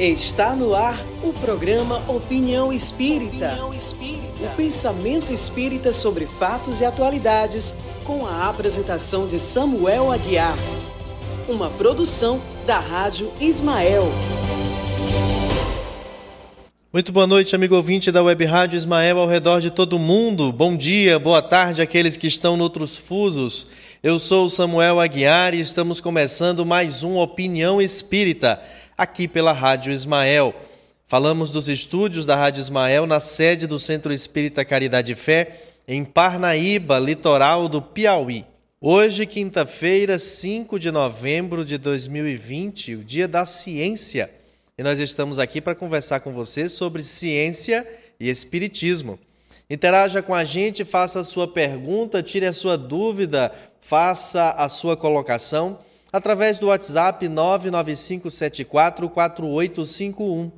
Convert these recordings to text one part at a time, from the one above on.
Está no ar o programa Opinião Espírita. Opinião Espírita. O pensamento espírita sobre fatos e atualidades, com a apresentação de Samuel Aguiar. Uma produção da Rádio Ismael. Muito boa noite, amigo ouvinte da Web Rádio Ismael ao redor de todo mundo. Bom dia, boa tarde àqueles que estão noutros fusos. Eu sou Samuel Aguiar e estamos começando mais um Opinião Espírita aqui pela Rádio Ismael. Falamos dos estúdios da Rádio Ismael na sede do Centro Espírita Caridade e Fé, em Parnaíba, litoral do Piauí. Hoje, quinta-feira, 5 de novembro de 2020, o Dia da Ciência. E nós estamos aqui para conversar com você sobre ciência e espiritismo. Interaja com a gente, faça a sua pergunta, tire a sua dúvida, faça a sua colocação através do WhatsApp 995744851.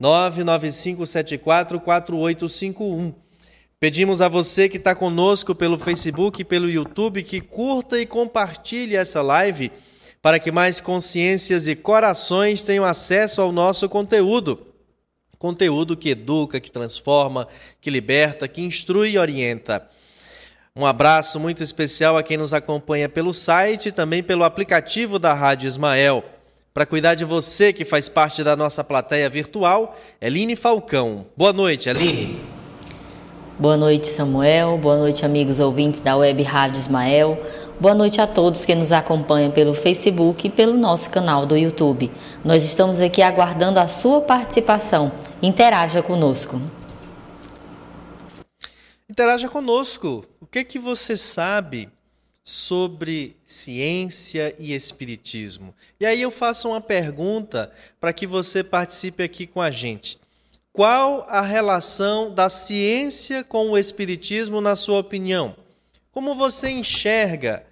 995744851. Pedimos a você que está conosco pelo Facebook e pelo YouTube que curta e compartilhe essa live para que mais consciências e corações tenham acesso ao nosso conteúdo. Conteúdo que educa, que transforma, que liberta, que instrui e orienta. Um abraço muito especial a quem nos acompanha pelo site e também pelo aplicativo da Rádio Ismael. Para cuidar de você que faz parte da nossa plateia virtual, Eline Falcão. Boa noite, Eline. Boa noite, Samuel. Boa noite, amigos ouvintes da Web Rádio Ismael. Boa noite a todos que nos acompanham pelo Facebook e pelo nosso canal do YouTube. Nós estamos aqui aguardando a sua participação. Interaja conosco. Interaja conosco. O que que você sabe sobre ciência e espiritismo? E aí eu faço uma pergunta para que você participe aqui com a gente. Qual a relação da ciência com o espiritismo na sua opinião? Como você enxerga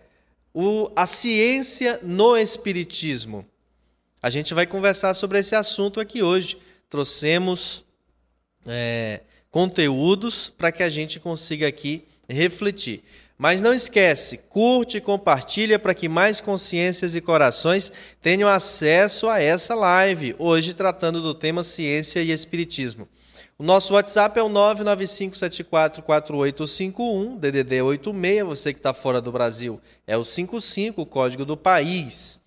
o, a ciência no espiritismo? A gente vai conversar sobre esse assunto aqui hoje. Trouxemos é, conteúdos para que a gente consiga aqui refletir. Mas não esquece, curte e compartilha para que mais consciências e corações tenham acesso a essa live, hoje tratando do tema ciência e espiritismo. Nosso WhatsApp é o 995744851, DDD 86, você que está fora do Brasil é o 55, o código do país.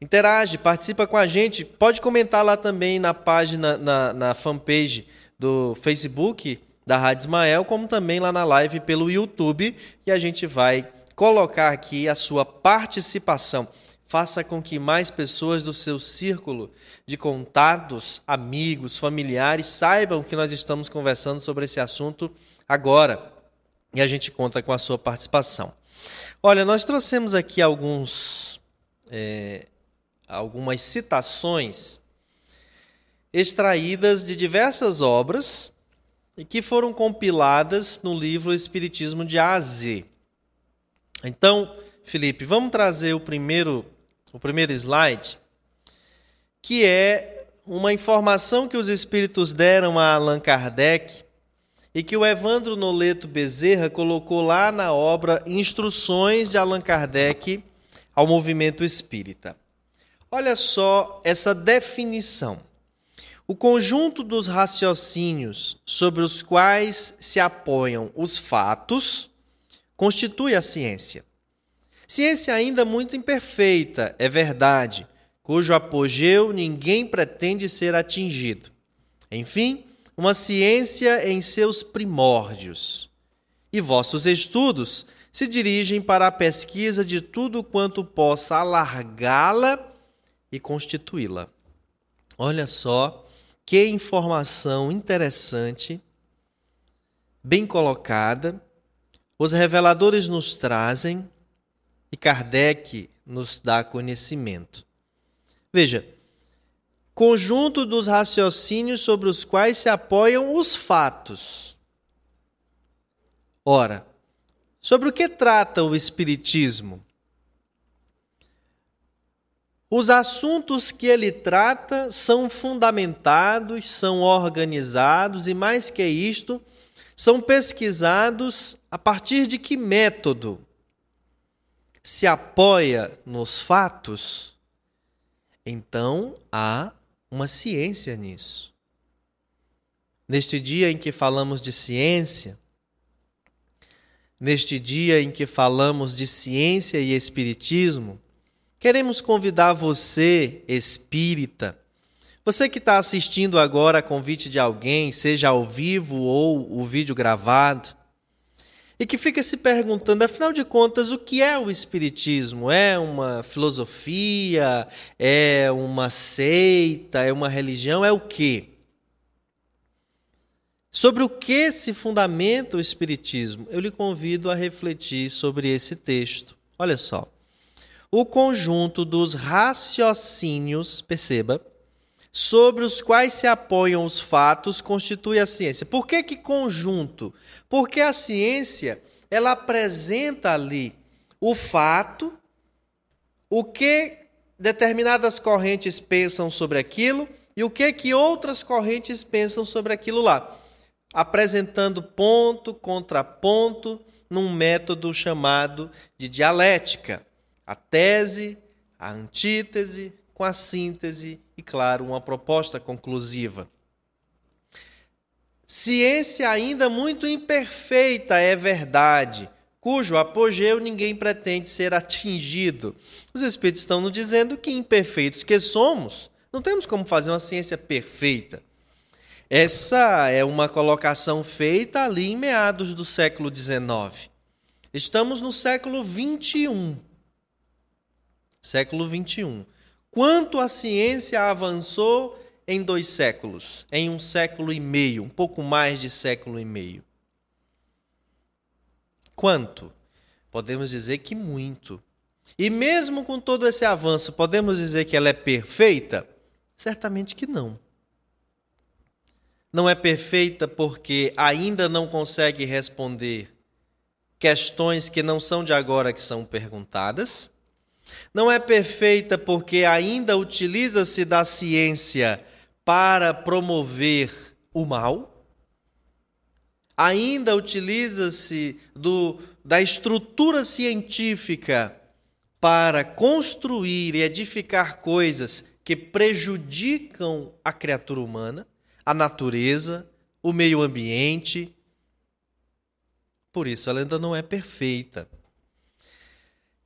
Interage, participa com a gente, pode comentar lá também na página, na, na fanpage do Facebook da Rádio Ismael, como também lá na live pelo YouTube, e a gente vai colocar aqui a sua participação. Faça com que mais pessoas do seu círculo de contatos, amigos, familiares saibam que nós estamos conversando sobre esse assunto agora. E a gente conta com a sua participação. Olha, nós trouxemos aqui alguns, é, algumas citações extraídas de diversas obras e que foram compiladas no livro Espiritismo de A a Z. Então, Felipe, vamos trazer o primeiro, o primeiro slide, que é uma informação que os espíritos deram a Allan Kardec e que o Evandro Noleto Bezerra colocou lá na obra Instruções de Allan Kardec ao Movimento Espírita. Olha só essa definição. O conjunto dos raciocínios sobre os quais se apoiam os fatos constitui a ciência. Ciência ainda muito imperfeita, é verdade, cujo apogeu ninguém pretende ser atingido. Enfim, uma ciência em seus primórdios. E vossos estudos se dirigem para a pesquisa de tudo quanto possa alargá-la e constituí-la. Olha só que informação interessante, bem colocada, os reveladores nos trazem e Kardec nos dá conhecimento. Veja, conjunto dos raciocínios sobre os quais se apoiam os fatos. Ora, sobre o que trata o Espiritismo? Os assuntos que ele trata são fundamentados, são organizados e, mais que isto, são pesquisados a partir de que método? Se apoia nos fatos? Então há uma ciência nisso. Neste dia em que falamos de ciência, neste dia em que falamos de ciência e espiritismo, Queremos convidar você, espírita, você que está assistindo agora a convite de alguém, seja ao vivo ou o vídeo gravado, e que fica se perguntando, afinal de contas, o que é o Espiritismo? É uma filosofia? É uma seita? É uma religião? É o quê? Sobre o que se fundamenta o Espiritismo? Eu lhe convido a refletir sobre esse texto. Olha só o conjunto dos raciocínios, perceba, sobre os quais se apoiam os fatos constitui a ciência. Por que que conjunto? Porque a ciência, ela apresenta ali o fato, o que determinadas correntes pensam sobre aquilo e o que que outras correntes pensam sobre aquilo lá, apresentando ponto contra ponto num método chamado de dialética a tese, a antítese, com a síntese e, claro, uma proposta conclusiva. Ciência ainda muito imperfeita, é verdade, cujo apogeu ninguém pretende ser atingido. Os Espíritos estão nos dizendo que, imperfeitos que somos, não temos como fazer uma ciência perfeita. Essa é uma colocação feita ali em meados do século XIX. Estamos no século XXI século 21. Quanto a ciência avançou em dois séculos, em um século e meio, um pouco mais de século e meio? Quanto? Podemos dizer que muito. E mesmo com todo esse avanço, podemos dizer que ela é perfeita? Certamente que não. Não é perfeita porque ainda não consegue responder questões que não são de agora que são perguntadas. Não é perfeita porque ainda utiliza-se da ciência para promover o mal. Ainda utiliza-se da estrutura científica para construir e edificar coisas que prejudicam a criatura humana, a natureza, o meio ambiente. Por isso, ela ainda não é perfeita.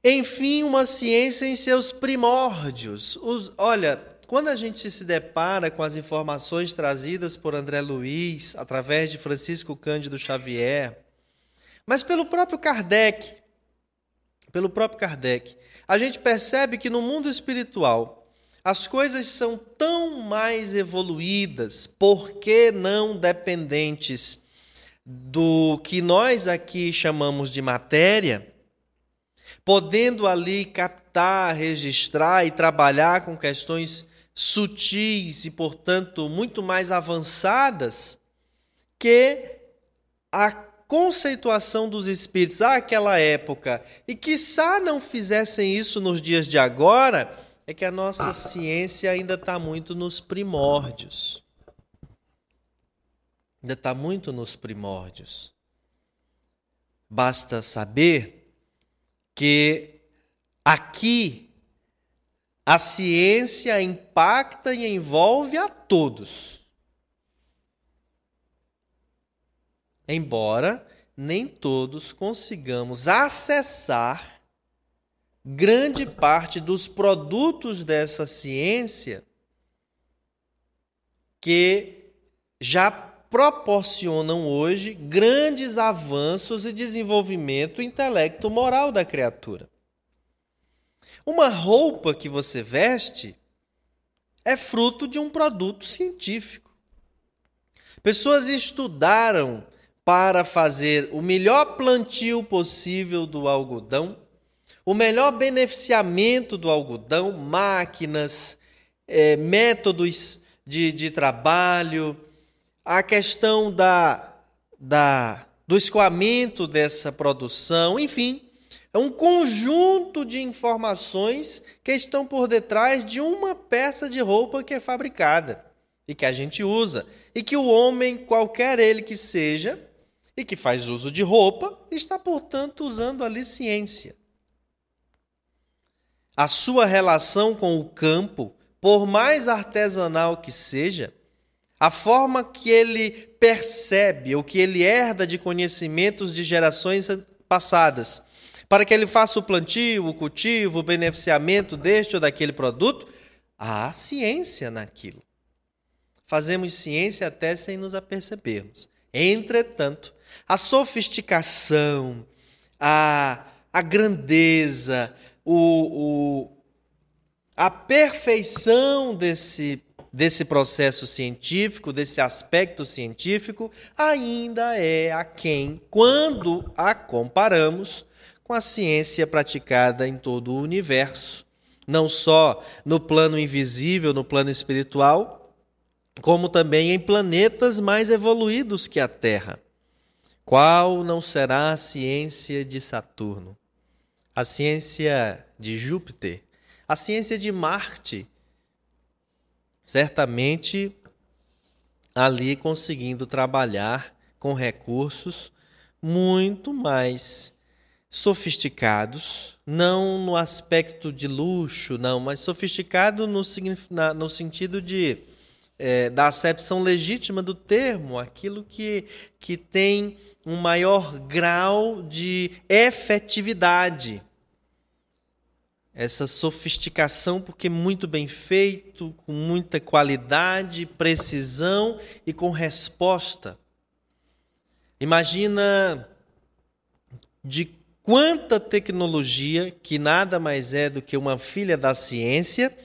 Enfim, uma ciência em seus primórdios. Os, olha, quando a gente se depara com as informações trazidas por André Luiz, através de Francisco Cândido Xavier, mas pelo próprio Kardec, pelo próprio Kardec, a gente percebe que no mundo espiritual as coisas são tão mais evoluídas, porque não dependentes do que nós aqui chamamos de matéria, podendo ali captar, registrar e trabalhar com questões sutis e, portanto, muito mais avançadas que a conceituação dos espíritos àquela época e quiçá não fizessem isso nos dias de agora, é que a nossa ciência ainda está muito nos primórdios. Ainda está muito nos primórdios. Basta saber que aqui a ciência impacta e envolve a todos. Embora nem todos consigamos acessar grande parte dos produtos dessa ciência que já proporcionam hoje grandes avanços e desenvolvimento intelecto-moral da criatura. Uma roupa que você veste é fruto de um produto científico. Pessoas estudaram para fazer o melhor plantio possível do algodão, o melhor beneficiamento do algodão, máquinas, é, métodos de, de trabalho, a questão da, da, do escoamento dessa produção, enfim, É um conjunto de informações que estão por detrás de uma peça de roupa que é fabricada e que a gente usa. E que o homem, qualquer ele que seja, e que faz uso de roupa, está, portanto, usando ali ciência. A sua relação com o campo, por mais artesanal que seja, a forma que ele percebe ou que ele herda de conhecimentos de gerações passadas, para que ele faça o plantio, o cultivo, o beneficiamento deste ou daquele produto, há ciência naquilo. Fazemos ciência até sem nos apercebermos. Entretanto, a sofisticação, a, a grandeza, o, o, a perfeição desse, desse processo científico, desse aspecto científico, ainda é a quem, quando a comparamos com a ciência praticada em todo o universo, não só no plano invisível, no plano espiritual, como também em planetas mais evoluídos que a Terra. Qual não será a ciência de Saturno? A ciência de Júpiter? A ciência de Marte? Certamente ali conseguindo trabalhar com recursos muito mais sofisticados, não no aspecto de luxo, não, mas sofisticado no, no sentido de é, da acepção legítima do termo, aquilo que, que tem um maior grau de efetividade. Essa sofisticação, porque muito bem feito, com muita qualidade, precisão e com resposta. Imagina de quanta tecnologia, que nada mais é do que uma filha da ciência,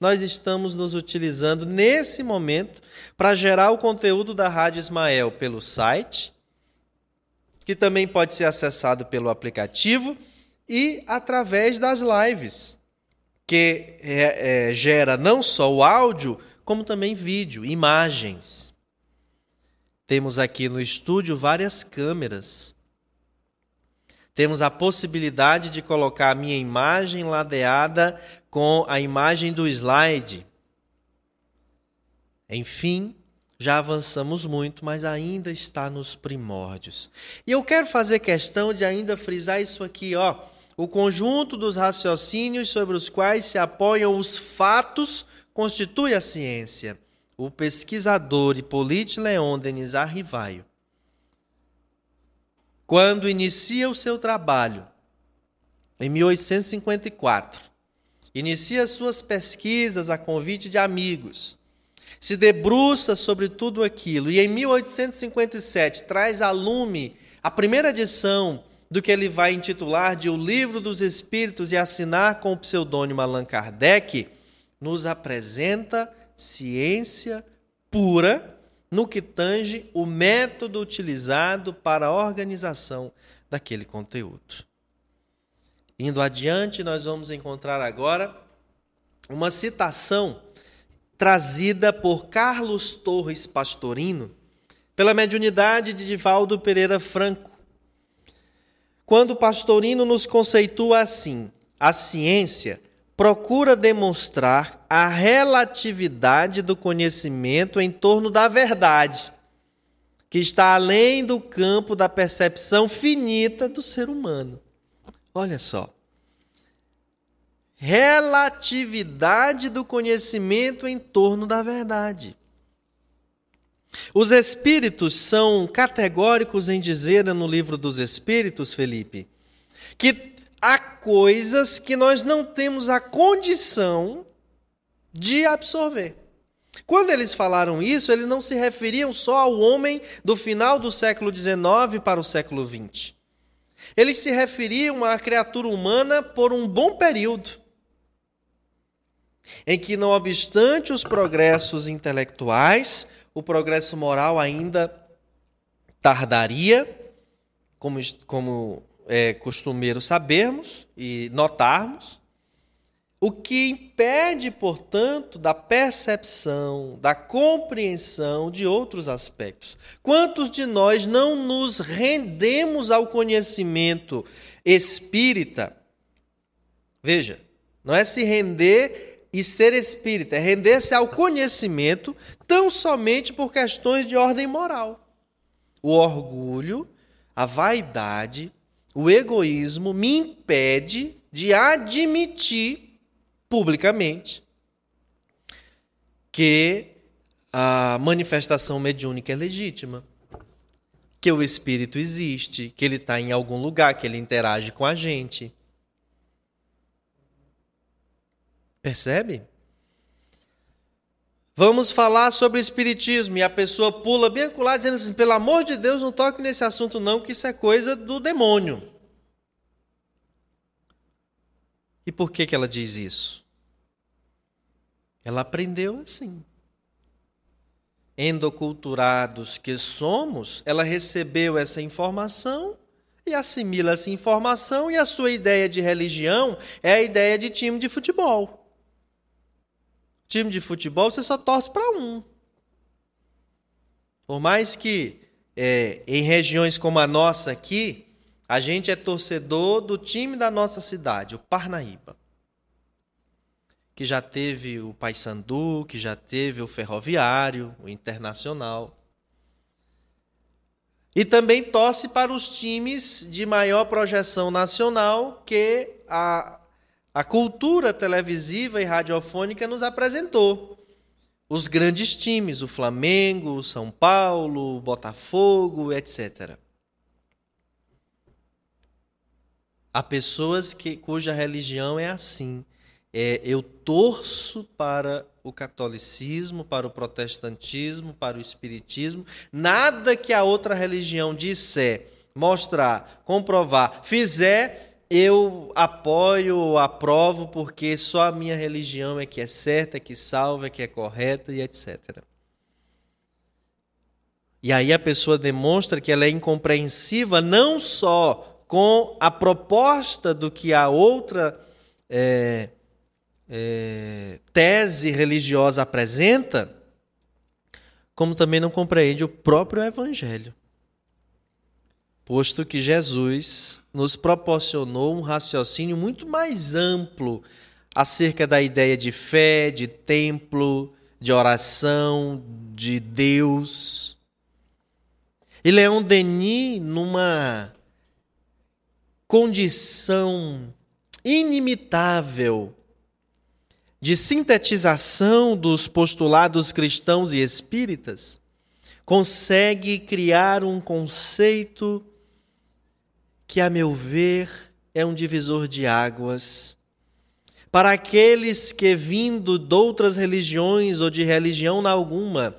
nós estamos nos utilizando nesse momento para gerar o conteúdo da Rádio Ismael pelo site, que também pode ser acessado pelo aplicativo e através das lives, que é, é, gera não só o áudio, como também vídeo, imagens. Temos aqui no estúdio várias câmeras. Temos a possibilidade de colocar a minha imagem ladeada com a imagem do slide. Enfim, já avançamos muito, mas ainda está nos primórdios. E eu quero fazer questão de ainda frisar isso aqui, ó. O conjunto dos raciocínios sobre os quais se apoiam os fatos constitui a ciência. O pesquisador Hippolyte Leon Denis Arrivaio, quando inicia o seu trabalho, em 1854, inicia suas pesquisas a convite de amigos, se debruça sobre tudo aquilo e em 1857 traz a lume a primeira edição do que ele vai intitular de O Livro dos Espíritos e assinar com o pseudônimo Allan Kardec, nos apresenta ciência pura no que tange o método utilizado para a organização daquele conteúdo. Indo adiante, nós vamos encontrar agora uma citação trazida por Carlos Torres Pastorino pela mediunidade de Divaldo Pereira Franco, quando Pastorino nos conceitua assim: a ciência procura demonstrar a relatividade do conhecimento em torno da verdade, que está além do campo da percepção finita do ser humano. Olha só. Relatividade do conhecimento em torno da verdade. Os espíritos são categóricos em dizer no livro dos espíritos, Felipe, que há coisas que nós não temos a condição de absorver. Quando eles falaram isso, eles não se referiam só ao homem do final do século XIX para o século XX. Eles se referiam à criatura humana por um bom período, em que, não obstante os progressos intelectuais, o progresso moral ainda tardaria, como, como é costumeiro sabermos e notarmos, o que impede, portanto, da percepção, da compreensão de outros aspectos. Quantos de nós não nos rendemos ao conhecimento espírita? Veja, não é se render e ser espírita, é render-se ao conhecimento tão somente por questões de ordem moral. O orgulho, a vaidade, o egoísmo me impede de admitir publicamente que a manifestação mediúnica é legítima, que o espírito existe, que ele está em algum lugar, que ele interage com a gente. Percebe? Vamos falar sobre espiritismo e a pessoa pula bem acolá dizendo assim: pelo amor de Deus, não toque nesse assunto, não, que isso é coisa do demônio. E por que, que ela diz isso? Ela aprendeu assim. Endoculturados que somos, ela recebeu essa informação e assimila essa informação, e a sua ideia de religião é a ideia de time de futebol. Time de futebol você só torce para um. Por mais que é, em regiões como a nossa aqui, a gente é torcedor do time da nossa cidade, o Parnaíba. Que já teve o Paysandu, que já teve o Ferroviário, o Internacional. E também torce para os times de maior projeção nacional que a, a cultura televisiva e radiofônica nos apresentou. Os grandes times, o Flamengo, o São Paulo, o Botafogo, etc. Há pessoas que, cuja religião é assim. É, eu torço para o catolicismo, para o protestantismo, para o espiritismo. Nada que a outra religião disser, mostrar, comprovar, fizer, eu apoio, aprovo, porque só a minha religião é que é certa, é que salva, é que é correta e etc. E aí a pessoa demonstra que ela é incompreensiva não só com a proposta do que a outra é, é, tese religiosa apresenta, como também não compreende o próprio Evangelho. Posto que Jesus nos proporcionou um raciocínio muito mais amplo acerca da ideia de fé, de templo, de oração, de Deus. E Leon Denis, numa condição inimitável de sintetização dos postulados cristãos e espíritas, consegue criar um conceito que, a meu ver, é um divisor de águas. Para aqueles que, vindo de outras religiões ou de religião alguma,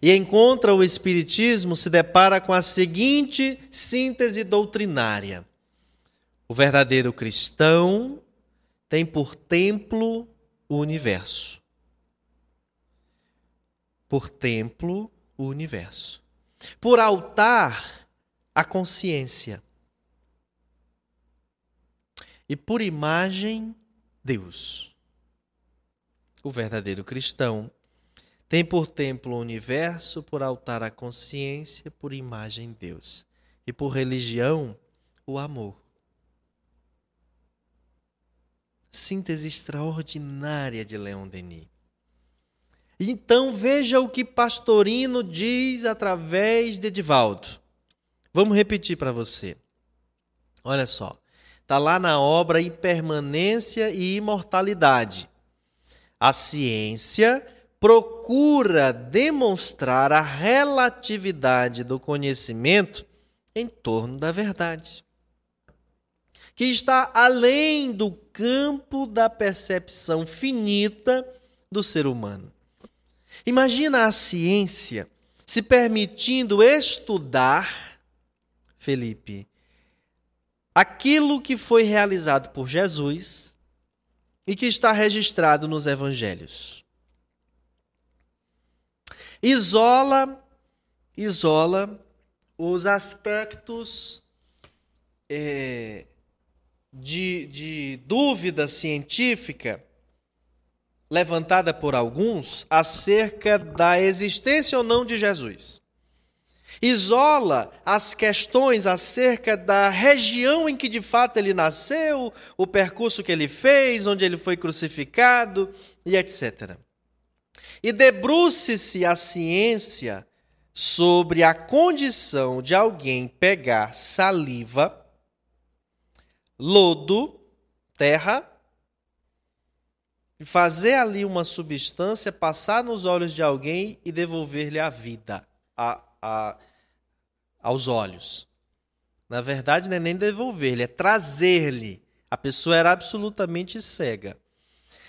e encontra o Espiritismo, se depara com a seguinte síntese doutrinária: o verdadeiro cristão tem por templo o universo. Por templo, o universo. Por altar, a consciência. E por imagem, Deus. O verdadeiro cristão tem por templo o universo, por altar a consciência, por imagem Deus. E por religião, o amor. Síntese extraordinária de Leon Denis. Então veja o que Pastorino diz através de Edivaldo. Vamos repetir para você. Olha só. Está lá na obra Impermanência e Imortalidade. A ciência procura demonstrar a relatividade do conhecimento em torno da verdade, que está além do campo da percepção finita do ser humano. Imagina a ciência se permitindo estudar, Felipe, aquilo que foi realizado por Jesus e que está registrado nos evangelhos isola, isola os aspectos é, de, de dúvida científica levantada por alguns acerca da existência ou não de Jesus. Isola as questões acerca da região em que de fato ele nasceu, o percurso que ele fez, onde ele foi crucificado e etc. E debruce-se a ciência sobre a condição de alguém pegar saliva, lodo, terra, e fazer ali uma substância, passar nos olhos de alguém e devolver-lhe a vida a, a, aos olhos. Na verdade, não é nem devolver-lhe, é trazer-lhe. A pessoa era absolutamente cega.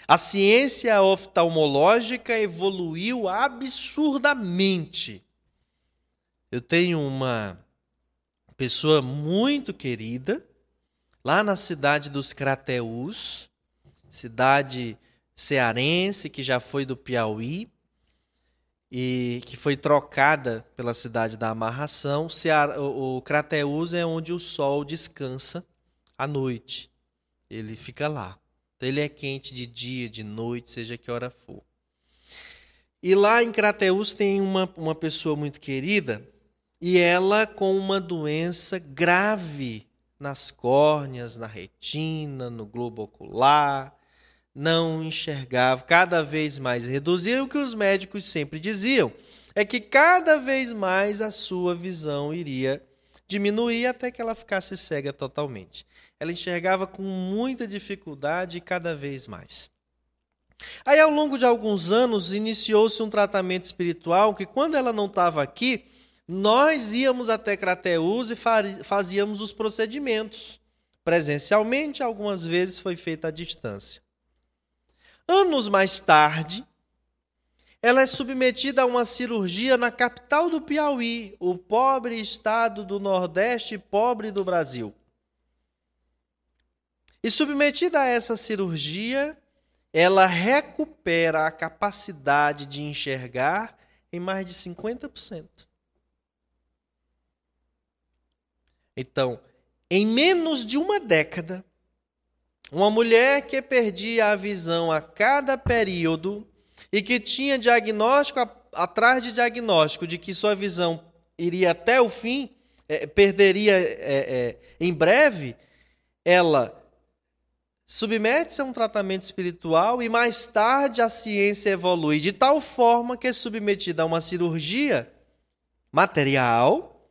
A ciência oftalmológica evoluiu absurdamente. Eu tenho uma pessoa muito querida lá na cidade dos Crateús, cidade cearense que já foi do Piauí e que foi trocada pela cidade da amarração. O, Crateús é onde o sol descansa à noite. Ele fica lá. Então, ele é quente de dia, de noite, seja que hora for. E lá em Crateús tem uma, uma pessoa muito querida e ela com uma doença grave nas córneas, na retina, no globo ocular, não enxergava, cada vez mais reduzia. O que os médicos sempre diziam é que cada vez mais a sua visão iria diminuir até que ela ficasse cega totalmente. Ela enxergava com muita dificuldade cada vez mais. Aí, ao longo de alguns anos, iniciou-se um tratamento espiritual que, quando ela não estava aqui, nós íamos até Crateús e fazíamos os procedimentos. Presencialmente, algumas vezes foi feita à distância. Anos mais tarde, ela é submetida a uma cirurgia na capital do Piauí, o pobre estado do Nordeste pobre do Brasil. E submetida a essa cirurgia, ela recupera a capacidade de enxergar em mais de 50%. Então, em menos de uma década, uma mulher que perdia a visão a cada período e que tinha diagnóstico atrás de diagnóstico de que sua visão iria até o fim, é, perderia é, é, em breve, ela submete-se a um tratamento espiritual e mais tarde a ciência evolui de tal forma que submetida a uma cirurgia material,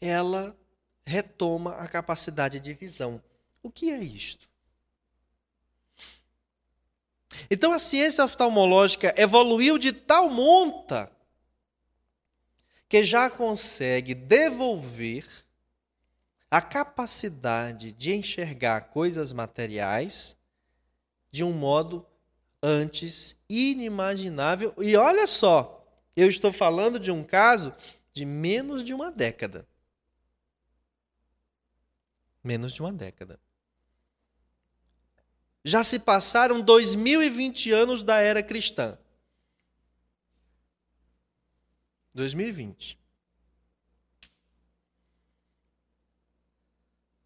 ela retoma a capacidade de visão. O que é isto? Então a ciência oftalmológica evoluiu de tal monta que já consegue devolver a capacidade de enxergar coisas materiais de um modo antes inimaginável. E olha só, eu estou falando de um caso de menos de uma década menos de uma década. Já se passaram 2020 anos da era cristã. 2020.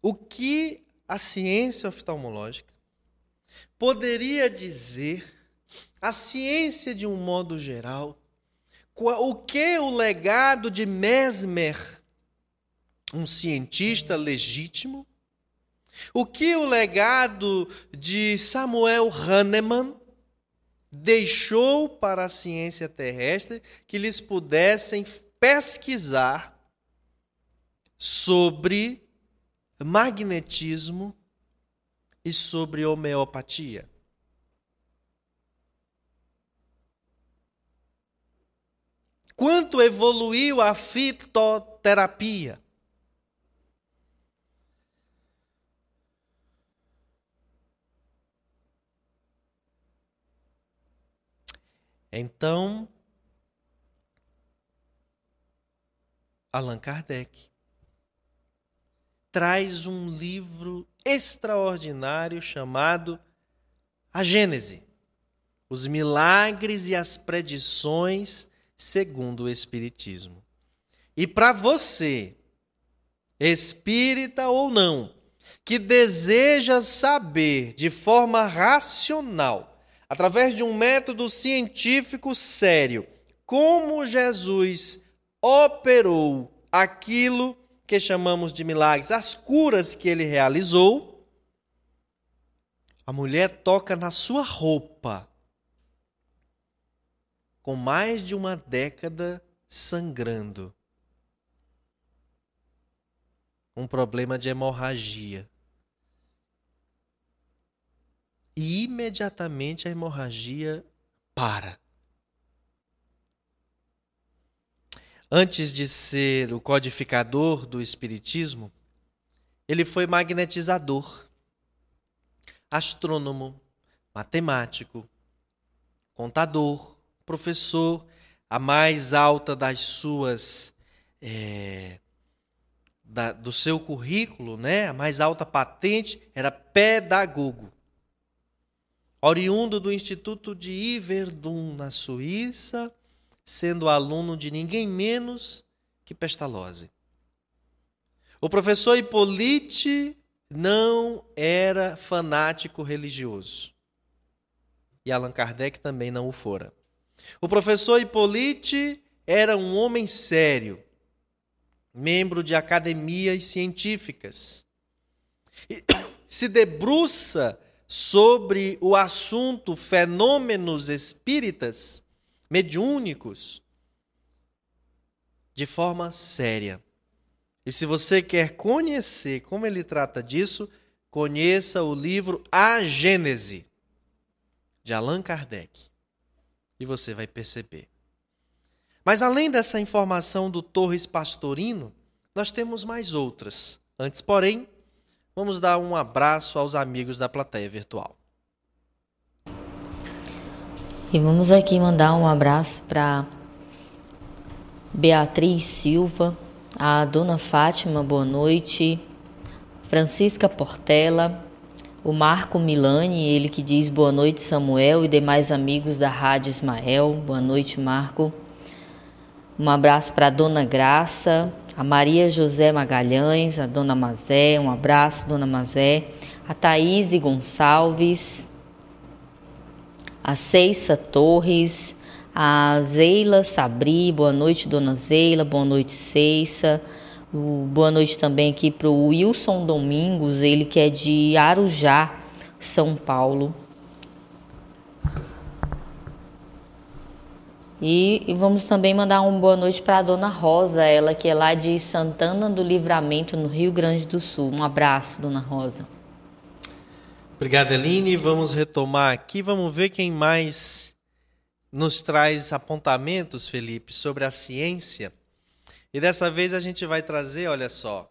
O que a ciência oftalmológica poderia dizer, a ciência de um modo geral, o que o legado de Mesmer um cientista legítimo? O que o legado de Samuel Hahnemann deixou para a ciência terrestre que eles pudessem pesquisar sobre magnetismo e sobre homeopatia? Quanto evoluiu a fitoterapia? Então, Allan Kardec traz um livro extraordinário chamado A Gênese: Os Milagres e as Predições segundo o Espiritismo. E para você, espírita ou não, que deseja saber de forma racional, através de um método científico sério, como Jesus operou aquilo que chamamos de milagres, as curas que ele realizou, a mulher toca na sua roupa, com mais de uma década sangrando. Um problema de hemorragia. E imediatamente a hemorragia para. Antes de ser o codificador do Espiritismo, ele foi magnetizador, astrônomo, matemático, contador, professor, a mais alta das suas. É, da, do seu currículo, né? a mais alta patente era pedagogo. Oriundo do Instituto de Iverdun, na Suíça, sendo aluno de ninguém menos que Pestalozzi. O professor Hippolyte não era fanático religioso. E Allan Kardec também não o fora. O professor Hippolyte era um homem sério, membro de academias científicas. E se debruça sobre o assunto fenômenos espíritas mediúnicos, de forma séria. E se você quer conhecer como ele trata disso, conheça o livro A Gênese, de Allan Kardec. E você vai perceber. Mas além dessa informação do Torres Pastorino, nós temos mais outras. Antes, porém, vamos dar um abraço aos amigos da plateia virtual. E vamos aqui mandar um abraço para Beatriz Silva, a Dona Fátima, boa noite, Francisca Portela, o Marco Milani, ele que diz boa noite Samuel e demais amigos da Rádio Ismael, boa noite Marco. Um abraço para Dona Graça, a Maria José Magalhães, a Dona Mazé, um abraço Dona Mazé, a Thaís Gonçalves, a Ceissa Torres, a Zeila Sabri, boa noite, dona Zeila, boa noite, Ceissa. Boa noite também aqui para o Wilson Domingos, ele que é de Arujá, São Paulo. E, e, vamos também mandar uma boa noite para a dona Rosa, ela que é lá de Santana do Livramento, no Rio Grande do Sul. Um abraço, dona Rosa. Obrigado, Eline. Vamos retomar aqui, vamos ver quem mais nos traz apontamentos, Felipe, sobre a ciência. E dessa vez a gente vai trazer, olha só,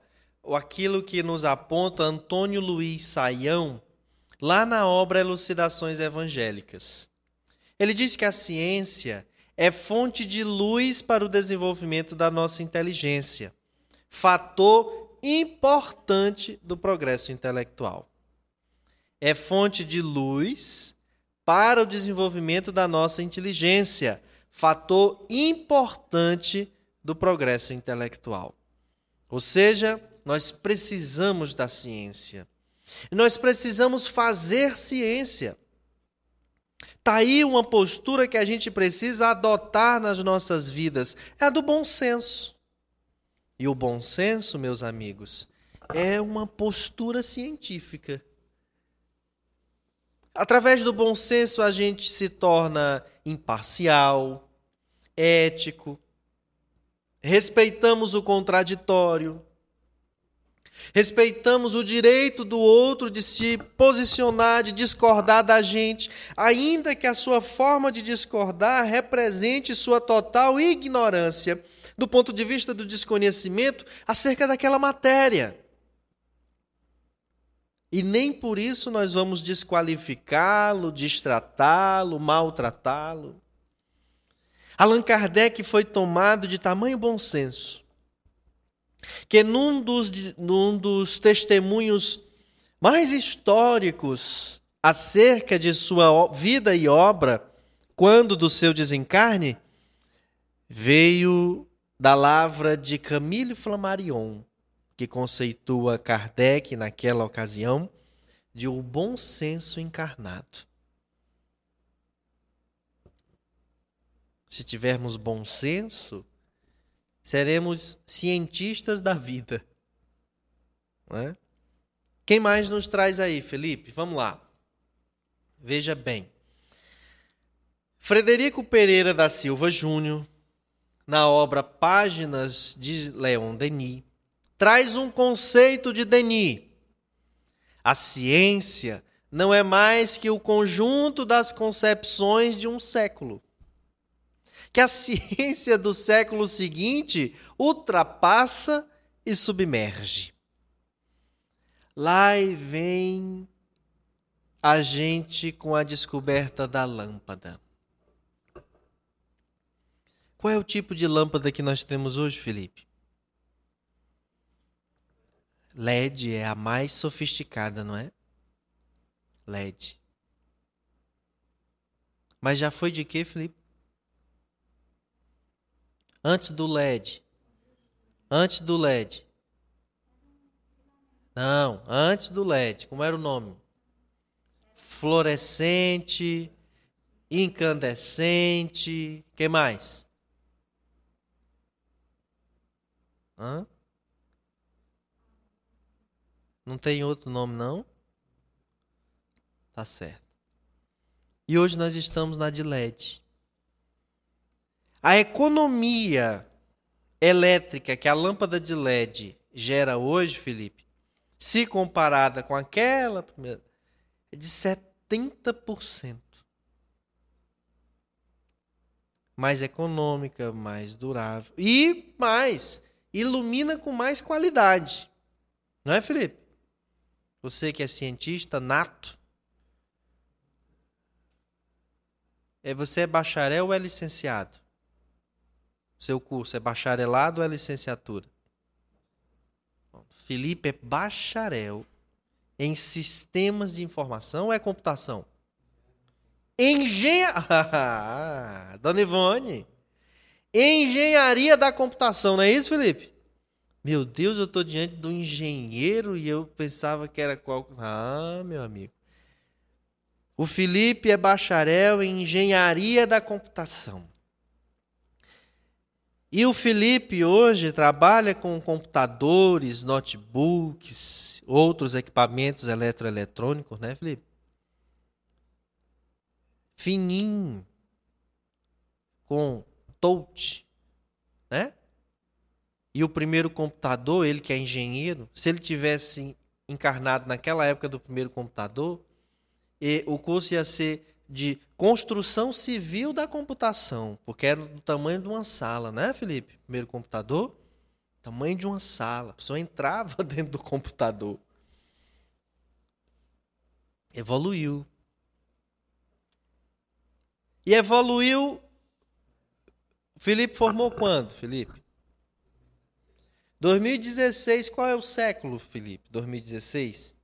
aquilo que nos aponta Antônio Luiz Saião, lá na obra Elucidações Evangélicas. Ele diz que a ciência é fonte de luz para o desenvolvimento da nossa inteligência, fator importante do progresso intelectual é fonte de luz para o desenvolvimento da nossa inteligência, fator importante do progresso intelectual. Ou seja, nós precisamos da ciência. Nós precisamos fazer ciência. Está aí uma postura que a gente precisa adotar nas nossas vidas: é a do bom senso. E o bom senso, meus amigos, é uma postura científica. Através do bom senso, a gente se torna imparcial, ético, respeitamos o contraditório, respeitamos o direito do outro de se posicionar, de discordar da gente, ainda que a sua forma de discordar represente sua total ignorância do ponto de vista do desconhecimento acerca daquela matéria. E nem por isso nós vamos desqualificá-lo, destratá-lo, maltratá-lo. Allan Kardec foi tomado de tamanho bom senso que num dos, num dos testemunhos mais históricos acerca de sua vida e obra, quando do seu desencarne, veio da lavra de Camille Flammarion, que conceitua Kardec naquela ocasião de o bom senso encarnado. Se tivermos bom senso, seremos cientistas da vida. É? Quem mais nos traz aí, Felipe? Vamos lá. Veja bem. Frederico Pereira da Silva Júnior, na obra Páginas de Leon Denis, traz um conceito de Denis. A ciência não é mais que o conjunto das concepções de um século. Que a ciência do século seguinte ultrapassa e submerge. Lá vem a gente com a descoberta da lâmpada. Qual é o tipo de lâmpada que nós temos hoje, Felipe? LED é a mais sofisticada, não é? LED. Mas já foi de quê, Felipe? Antes do LED. Antes do LED. Não, antes do LED. Como era o nome? Fluorescente, incandescente. que mais? Hã? Não tem outro nome, não? Tá certo. E hoje nós estamos na de LED. A economia elétrica que a lâmpada de LED gera hoje, Felipe, se comparada com aquela primeira, é de 70%. Mais econômica, mais durável. E mais, ilumina com mais qualidade. Não é, Felipe? Você que é cientista nato, é você é bacharel ou é licenciado? Seu curso é bacharelado ou é licenciatura? Felipe é bacharel em sistemas de informação ou é computação? Engenharia. Dona Ivone. Engenharia da computação, não é isso, Felipe? Meu Deus, eu estou diante do engenheiro e eu pensava que era qual. Ah, meu amigo. O Felipe é bacharel em engenharia da computação. E o Felipe hoje trabalha com computadores, notebooks, outros equipamentos eletroeletrônicos, né, Felipe? Fininho, com touch, né? E o primeiro computador, ele que é engenheiro, se ele tivesse encarnado naquela época do primeiro computador, o curso ia ser de construção civil da computação, porque era do tamanho de uma sala, né, Felipe? Primeiro computador, tamanho de uma sala. A pessoa entrava dentro do computador. Evoluiu. E evoluiu. Felipe formou quando, Felipe? 2016, qual é o século, Felipe? 2016?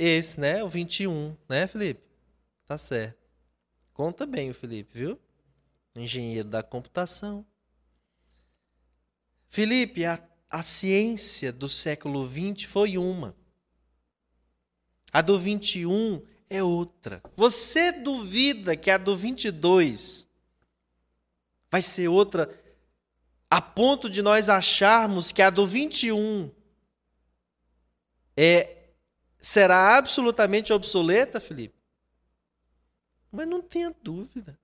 Esse, né? O 21, né, Felipe? Tá certo. Conta bem o Felipe, viu? Engenheiro da computação. Felipe, a, a ciência do século XX foi uma. A do 21 é outra. Você duvida que a do 22 vai ser outra a ponto de nós acharmos que a do 21 é, será absolutamente obsoleta, Felipe? Mas não tenha dúvida.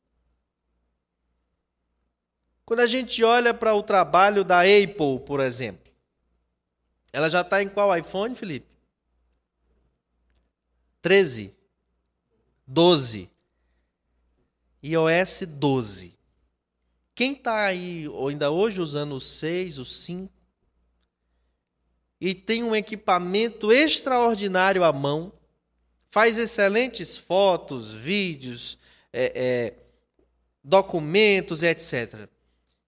Quando a gente olha para o trabalho da Apple, por exemplo, ela já está em qual iPhone, Felipe? 13, 12, iOS 12. Quem está aí ainda hoje usando o 6, o 5, e tem um equipamento extraordinário à mão, faz excelentes fotos, vídeos, é, é, documentos, etc.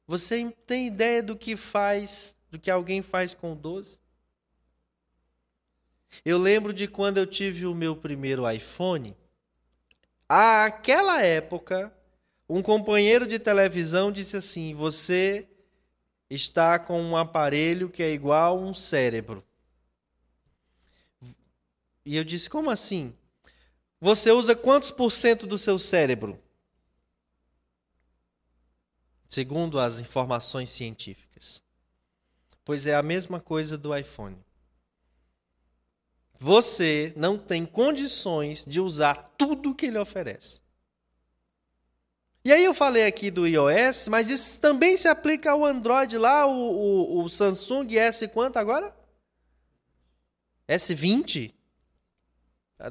Você tem ideia do que faz, do que alguém faz com o 12? Eu lembro de quando eu tive o meu primeiro iPhone. Àquela época, um companheiro de televisão disse assim: Você está com um aparelho que é igual a um cérebro. E eu disse: como assim? Você usa quantos por cento do seu cérebro? Segundo as informações científicas. Pois é a mesma coisa do iPhone. Você não tem condições de usar tudo que ele oferece. E aí eu falei aqui do iOS, mas isso também se aplica ao Android lá, o, o, o Samsung S quanto agora? S20?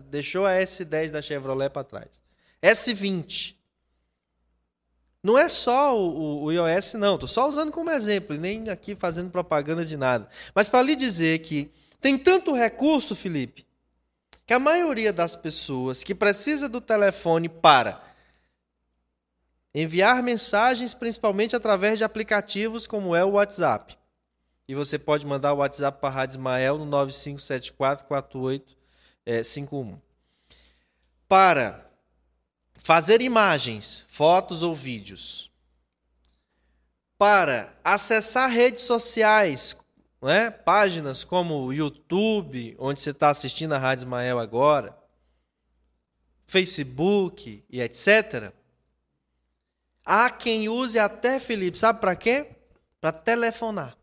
Deixou a S10 da Chevrolet para trás. S20. Não é só o, o iOS, não. Estou só usando como exemplo, nem aqui fazendo propaganda de nada. Mas para lhe dizer que tem tanto recurso, Felipe, que a maioria das pessoas que precisa do telefone para enviar mensagens, principalmente através de aplicativos como é o WhatsApp. E você pode mandar o WhatsApp para a Rádio Ismael no 95744851. É, para fazer imagens, fotos ou vídeos. Para acessar redes sociais, né? páginas como o YouTube, onde você está assistindo a Rádio Ismael agora, Facebook e etc. Há quem use até, Felipe, sabe para quê? Para telefonar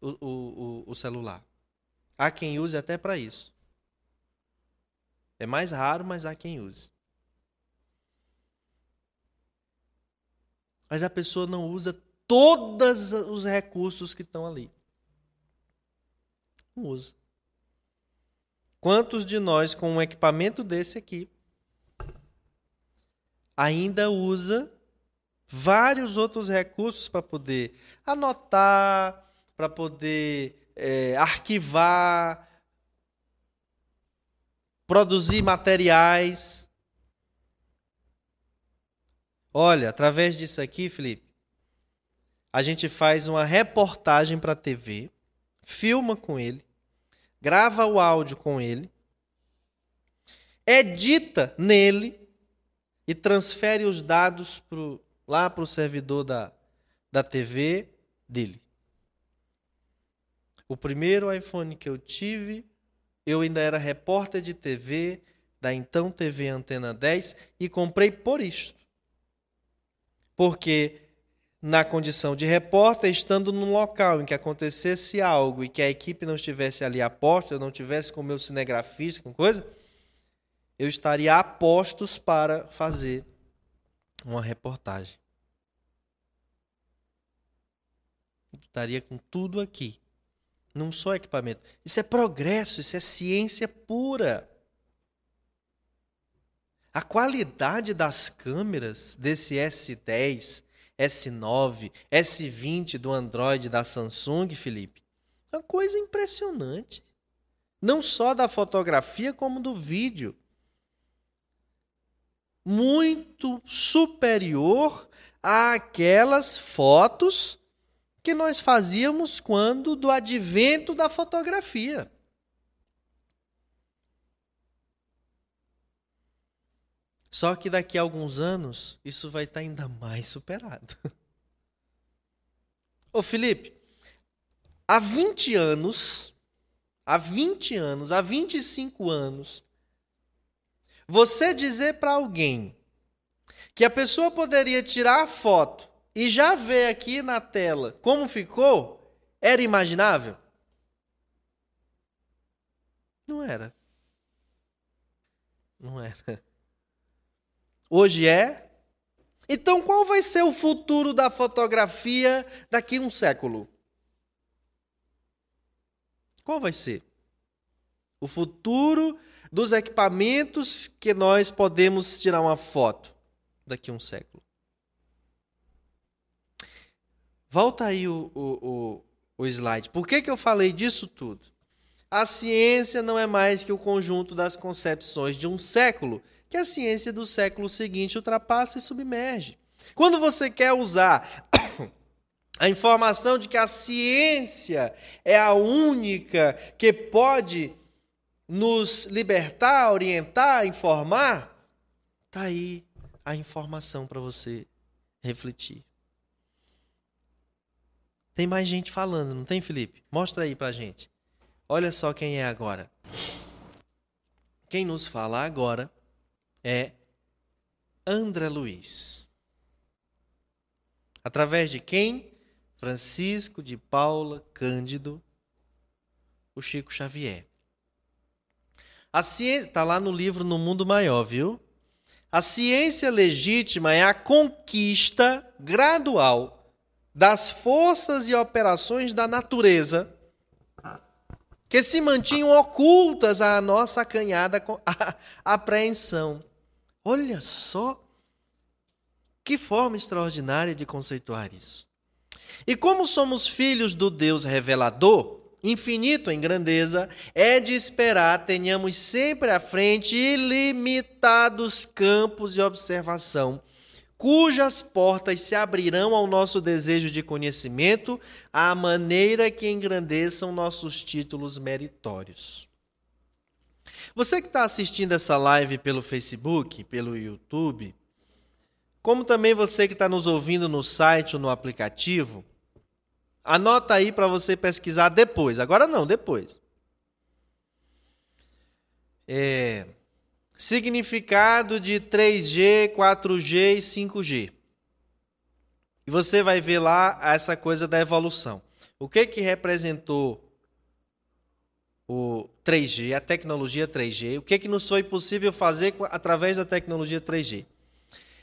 o, o, o, celular. Há quem use até para isso. É mais raro, mas há quem use. Mas a pessoa não usa todos os recursos que estão ali. Não usa. Quantos de nós, com um equipamento desse aqui, ainda usa vários outros recursos para poder anotar, para poder é, arquivar, produzir materiais. Olha, através disso aqui, Felipe, a gente faz uma reportagem para a TV, filma com ele, grava o áudio com ele, edita nele e transfere os dados pro, lá para o servidor da, da TV dele. O primeiro iPhone que eu tive, eu ainda era repórter de TV da então TV Antena 10 e comprei por isto. Porque na condição de repórter, estando num local em que acontecesse algo e que a equipe não estivesse ali a porta, eu não tivesse com o meu cinegrafista, com coisa, eu estaria a postos para fazer uma reportagem. Eu estaria com tudo aqui. Não só equipamento. Isso é progresso, isso é ciência pura. A qualidade das câmeras desse S10, S9, S20 do Android da Samsung, Felipe, é uma coisa impressionante. Não só da fotografia, como do vídeo muito superior àquelas fotos que nós fazíamos quando do advento da fotografia. Só que daqui a alguns anos isso vai estar ainda mais superado. Ô Felipe, há 20 anos, há 20 anos, há 25 anos, você dizer para alguém que a pessoa poderia tirar a foto e já ver aqui na tela como ficou, era imaginável? Não era. Não era. Hoje é. Então, qual vai ser o futuro da fotografia daqui a um século? Qual vai ser? O futuro dos equipamentos que nós podemos tirar uma foto daqui a um século. Volta aí o, o, o, o slide. Por que, que eu falei disso tudo? A ciência não é mais que o conjunto das concepções de um século, que a ciência do século seguinte ultrapassa e submerge. Quando você quer usar a informação de que a ciência é a única que pode nos libertar, orientar, informar, tá aí a informação para você refletir. Tem mais gente falando, não tem, Felipe? Mostra aí pra gente. Olha só quem é agora. Quem nos fala agora é André Luiz. Através de quem? Francisco de Paula Cândido, o Chico Xavier. A ciência está lá no livro No Mundo Maior, viu? A ciência legítima é a conquista gradual das forças e operações da natureza que se mantinham ocultas à nossa acanhada apreensão. Olha só que forma extraordinária de conceituar isso. E como somos filhos do Deus revelador, infinito em grandeza, é de esperar tenhamos sempre à frente ilimitados campos de observação, cujas portas se abrirão ao nosso desejo de conhecimento, à maneira que engrandeçam nossos títulos meritórios. Você que está assistindo essa live pelo Facebook, pelo YouTube, como também você que está nos ouvindo no site ou no aplicativo, Anota aí para você pesquisar depois. Agora não, depois. É, significado de 3G, 4G e 5G. E você vai ver lá essa coisa da evolução. O que que representou o 3G, a tecnologia 3G? O que que nos foi possível fazer através da tecnologia 3G?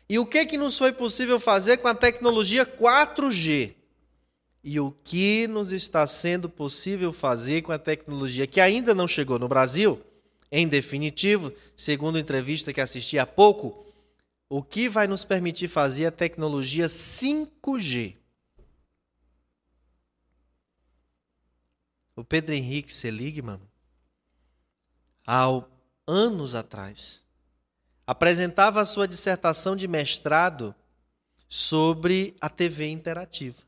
E o que que nos foi possível fazer com a tecnologia 4G? E o que nos está sendo possível fazer com a tecnologia que ainda não chegou no Brasil, em definitivo, segundo entrevista que assisti há pouco, o que vai nos permitir fazer a tecnologia 5G. O Pedro Henrique Seligman, há anos atrás, apresentava a sua dissertação de mestrado sobre a TV interativa.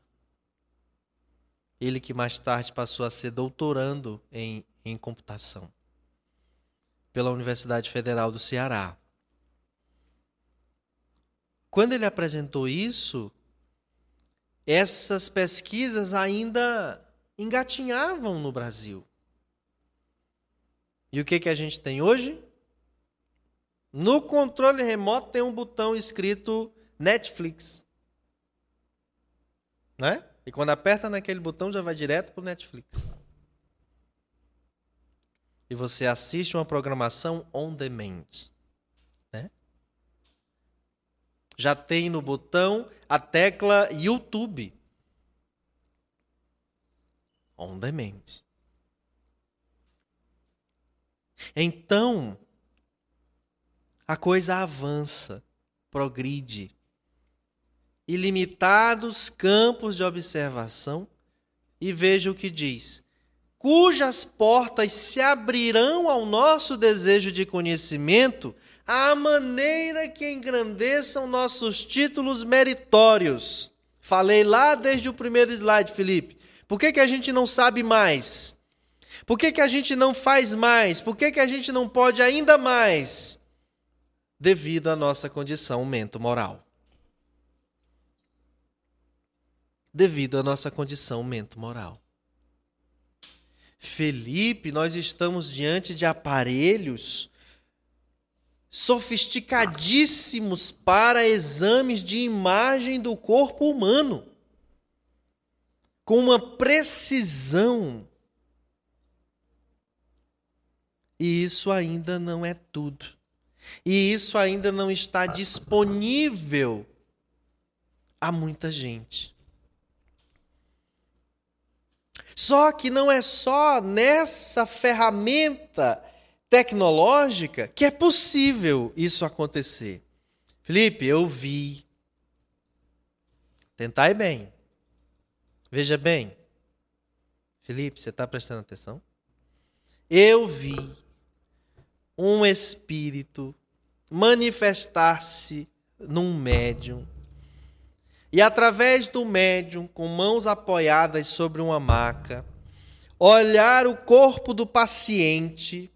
Ele que mais tarde passou a ser doutorando em, em computação pela Universidade Federal do Ceará. Quando ele apresentou isso, essas pesquisas ainda engatinhavam no Brasil. E o que, que a gente tem hoje? No controle remoto tem um botão escrito Netflix. Né? E quando aperta naquele botão, já vai direto para o Netflix. E você assiste uma programação on demand. Né? Já tem no botão a tecla YouTube. On demand. Então, a coisa avança, progride ilimitados campos de observação, e veja o que diz: cujas portas se abrirão ao nosso desejo de conhecimento, à maneira que engrandeçam nossos títulos meritórios. Falei lá desde o primeiro slide, Felipe. Por que, que a gente não sabe mais? Por que, que a gente não faz mais? Por que, que a gente não pode ainda mais? Devido à nossa condição mento-moral. Devido à nossa condição mento-moral. Felipe, nós estamos diante de aparelhos sofisticadíssimos para exames de imagem do corpo humano, com uma precisão. E isso ainda não é tudo. E isso ainda não está disponível a muita gente. Só que não é só nessa ferramenta tecnológica que é possível isso acontecer. Felipe, eu vi. Tentai bem. Veja bem. Felipe, você está prestando atenção? Eu vi um espírito manifestar-se num médium e através do médium, com mãos apoiadas sobre uma maca, olhar o corpo do paciente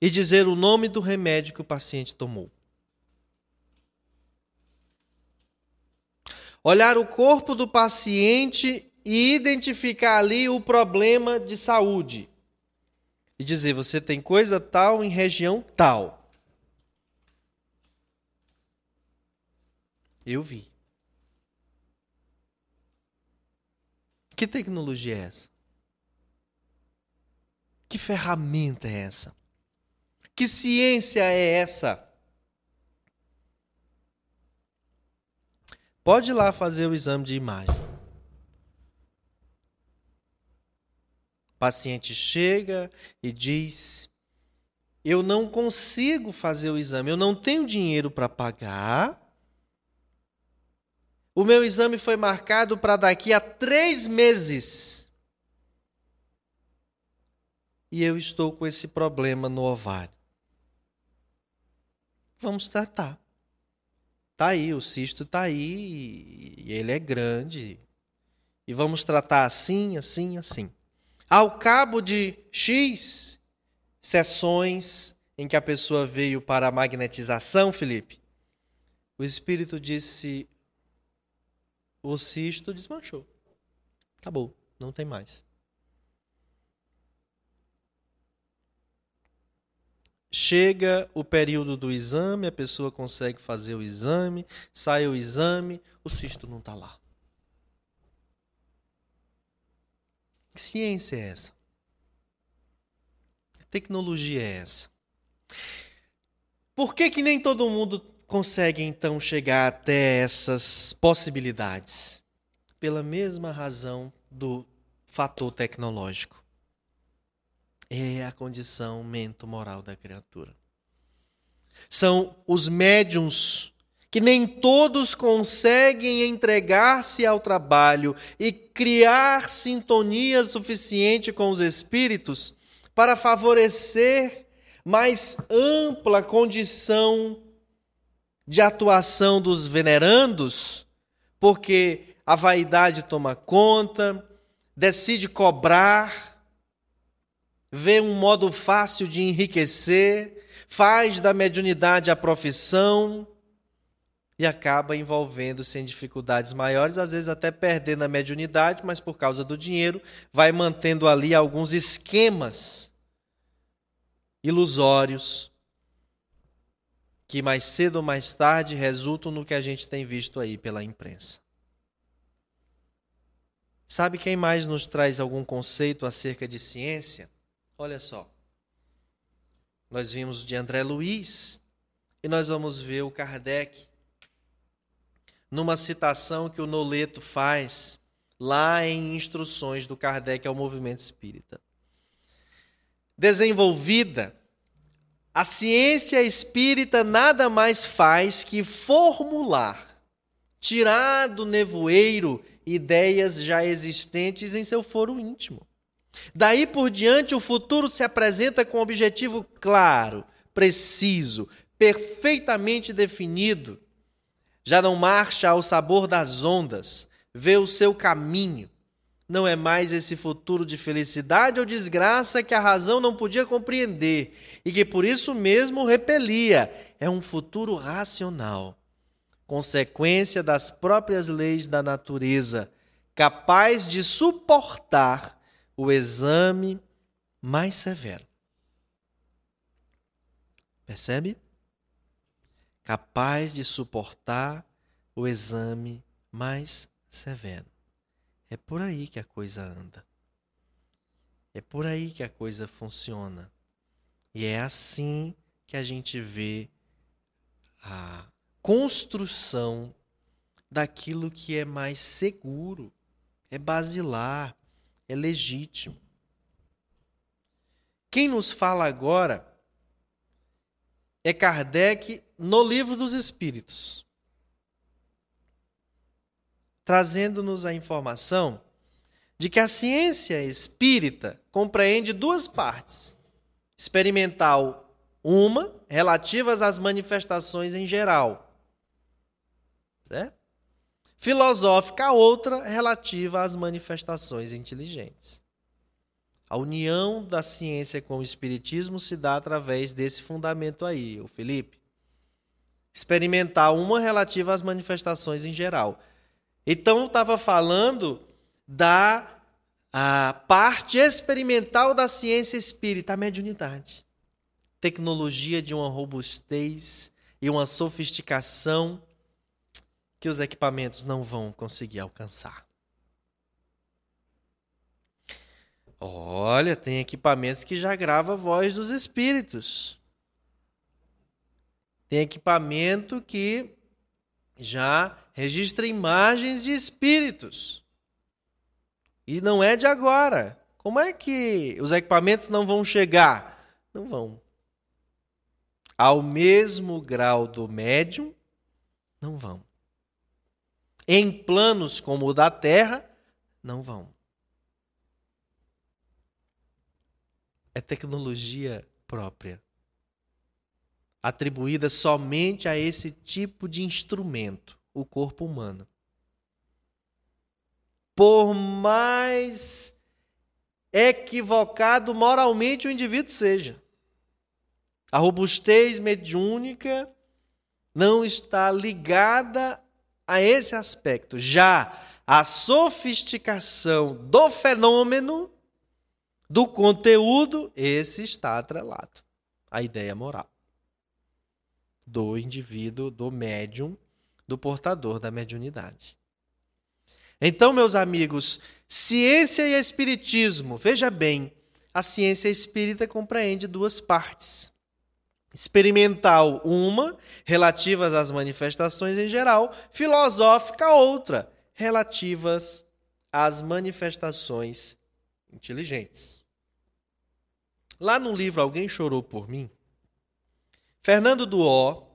e dizer o nome do remédio que o paciente tomou. olhar o corpo do paciente e identificar ali o problema de saúde. E dizer: você tem coisa tal em região tal. Eu vi. Que tecnologia é essa? Que ferramenta é essa? Que ciência é essa? Pode ir lá fazer o exame de imagem. O paciente chega e diz: Eu não consigo fazer o exame, eu não tenho dinheiro para pagar. O meu exame foi marcado para daqui a três meses. E eu estou com esse problema no ovário. Vamos tratar. Tá aí, o cisto tá aí, e ele é grande. E vamos tratar assim, assim, assim. Ao cabo de X sessões em que a pessoa veio para a magnetização, Felipe, o espírito disse: o cisto desmanchou. Acabou, não tem mais. Chega o período do exame, a pessoa consegue fazer o exame, sai o exame, o cisto não está lá. Que ciência é essa? Que tecnologia é essa? Por que, que nem todo mundo consegue então chegar até essas possibilidades? Pela mesma razão do fator tecnológico. É a condição mento-moral da criatura. São os médiums que nem todos conseguem entregar-se ao trabalho e criar sintonia suficiente com os espíritos para favorecer mais ampla condição de atuação dos venerandos, porque a vaidade toma conta, decide cobrar, vê um modo fácil de enriquecer, faz da mediunidade a profissão e acaba envolvendo-se em dificuldades maiores, às vezes até perdendo a mediunidade, mas por causa do dinheiro vai mantendo ali alguns esquemas ilusórios que mais cedo ou mais tarde resultam no que a gente tem visto aí pela imprensa. Sabe quem mais nos traz algum conceito acerca de ciência? Olha só. Nós vimos de André Luiz e nós vamos ver o Kardec numa citação que o Noleto faz lá em Instruções do Kardec ao Movimento Espírita. Desenvolvida a ciência espírita nada mais faz que formular, tirar do nevoeiro ideias já existentes em seu foro íntimo. Daí por diante, o futuro se apresenta com um objetivo claro, preciso, perfeitamente definido. Já não marcha ao sabor das ondas, vê o seu caminho, não é mais esse futuro de felicidade ou desgraça que a razão não podia compreender e que por isso mesmo repelia. É um futuro racional, consequência das próprias leis da natureza, capaz de suportar o exame mais severo. Percebe? Capaz de suportar o exame mais severo. É por aí que a coisa anda. É por aí que a coisa funciona. E é assim que a gente vê a construção daquilo que é mais seguro, é basilar, é legítimo. Quem nos fala agora é Kardec no Livro dos Espíritos trazendo-nos a informação de que a ciência espírita compreende duas partes: experimental, uma, relativas às manifestações em geral, certo? filosófica, a outra, relativa às manifestações inteligentes. A união da ciência com o espiritismo se dá através desse fundamento aí, o Felipe. Experimental, uma relativa às manifestações em geral Então estava falando da parte experimental da ciência espírita, a mediunidade. Tecnologia de uma robustez e uma sofisticação que os equipamentos não vão conseguir alcançar. Olha, tem equipamentos que já grava a voz dos espíritos. Tem equipamento que já registra imagens de espíritos. E não é de agora. Como é que os equipamentos não vão chegar? Não vão. Ao mesmo grau do médium, não vão. Em planos como o da Terra, não vão. É tecnologia própria, atribuída somente a esse tipo de instrumento, o corpo humano por mais equivocado moralmente o indivíduo seja. A robustez mediúnica não está ligada a esse aspecto. Já a sofisticação do fenômeno, do conteúdo, esse está atrelado à ideia moral do indivíduo, do médium, do portador da mediunidade. Então, meus amigos, ciência e espiritismo, veja bem, a ciência espírita compreende duas partes. Experimental, uma, relativas às manifestações em geral, filosófica, outra, relativas às manifestações inteligentes. Lá no livro Alguém Chorou por Mim, Fernando Duó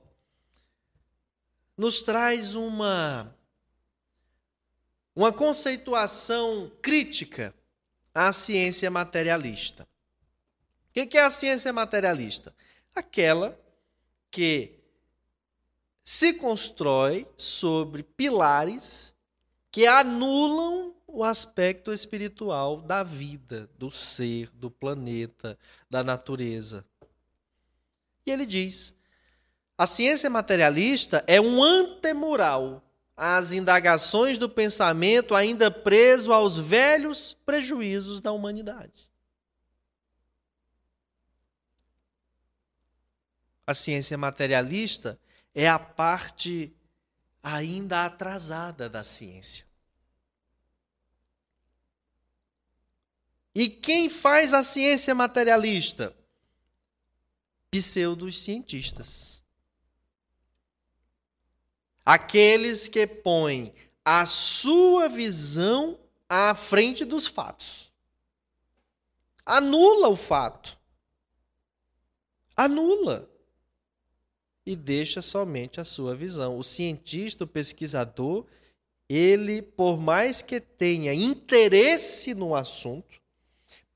nos traz uma uma conceituação crítica à ciência materialista. O que é a ciência materialista? Aquela que se constrói sobre pilares que anulam o aspecto espiritual da vida, do ser, do planeta, da natureza. E ele diz: a ciência materialista é um antemural às indagações do pensamento ainda preso aos velhos prejuízos da humanidade. A ciência materialista é a parte ainda atrasada da ciência. E quem faz a ciência materialista? Pseudos cientistas aqueles que põem a sua visão à frente dos fatos. Anula o fato. Anula. E deixa somente a sua visão. O cientista, o pesquisador, ele, por mais que tenha interesse no assunto,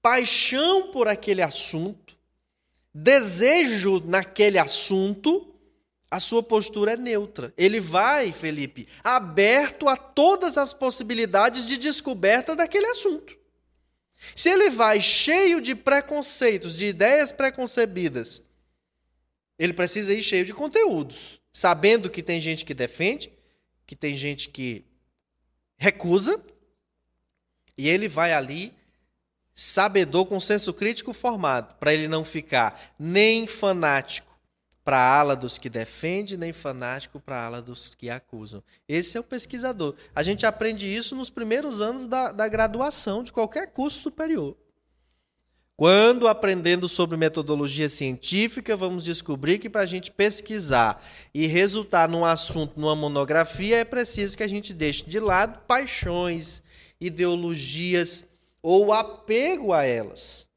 paixão por aquele assunto, desejo naquele assunto, a sua postura é neutra. Ele vai, Felipe, aberto a todas as possibilidades de descoberta daquele assunto. Se ele vai cheio de preconceitos, de ideias preconcebidas, ele precisa ir cheio de conteúdos, sabendo que tem gente que defende, que tem gente que recusa, e ele vai ali sabedor com senso crítico formado, para ele não ficar nem fanático para a ala dos que defende, nem fanático para a ala dos que acusam. Esse é o pesquisador. A gente aprende isso nos primeiros anos da, da graduação de qualquer curso superior. Quando aprendendo sobre metodologia científica, vamos descobrir que para a gente pesquisar e resultar num assunto, numa monografia, é preciso que a gente deixe de lado paixões, ideologias ou apego a elas.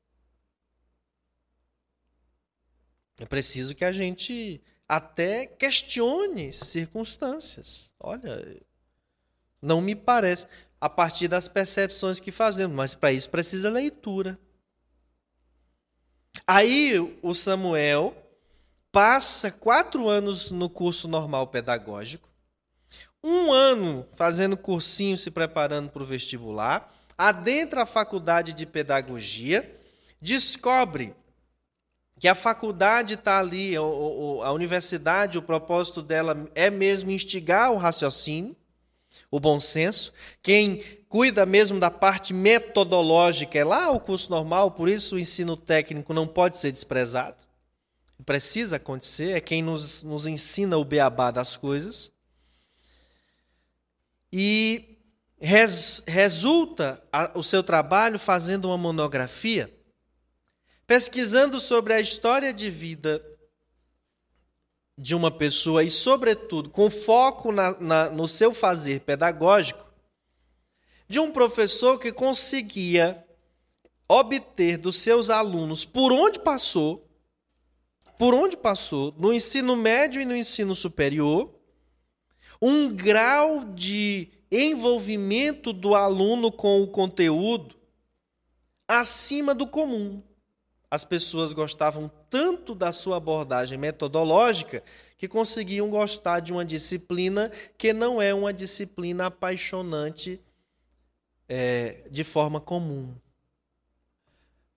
É preciso que a gente até questione circunstâncias. Olha, não me parece. A partir das percepções que fazemos, mas para isso precisa leitura. Aí o Samuel passa quatro anos no curso normal pedagógico, um ano fazendo cursinho, se preparando para o vestibular, adentra a faculdade de pedagogia, descobre que a faculdade está ali, a universidade, o propósito dela é mesmo instigar o raciocínio, o bom senso, quem cuida mesmo da parte metodológica é lá o curso normal, por isso o ensino técnico não pode ser desprezado. Precisa acontecer, é quem nos, nos ensina o beabá das coisas. E res, resulta a, o seu trabalho fazendo uma monografia, pesquisando sobre a história de vida de uma pessoa e, sobretudo, com foco na, na, no seu fazer pedagógico, de um professor que conseguia obter dos seus alunos, por onde passou, por onde passou, no ensino médio e no ensino superior, um grau de envolvimento do aluno com o conteúdo acima do comum as pessoas gostavam tanto da sua abordagem metodológica que conseguiam gostar de uma disciplina que não é uma disciplina apaixonante é, de forma comum.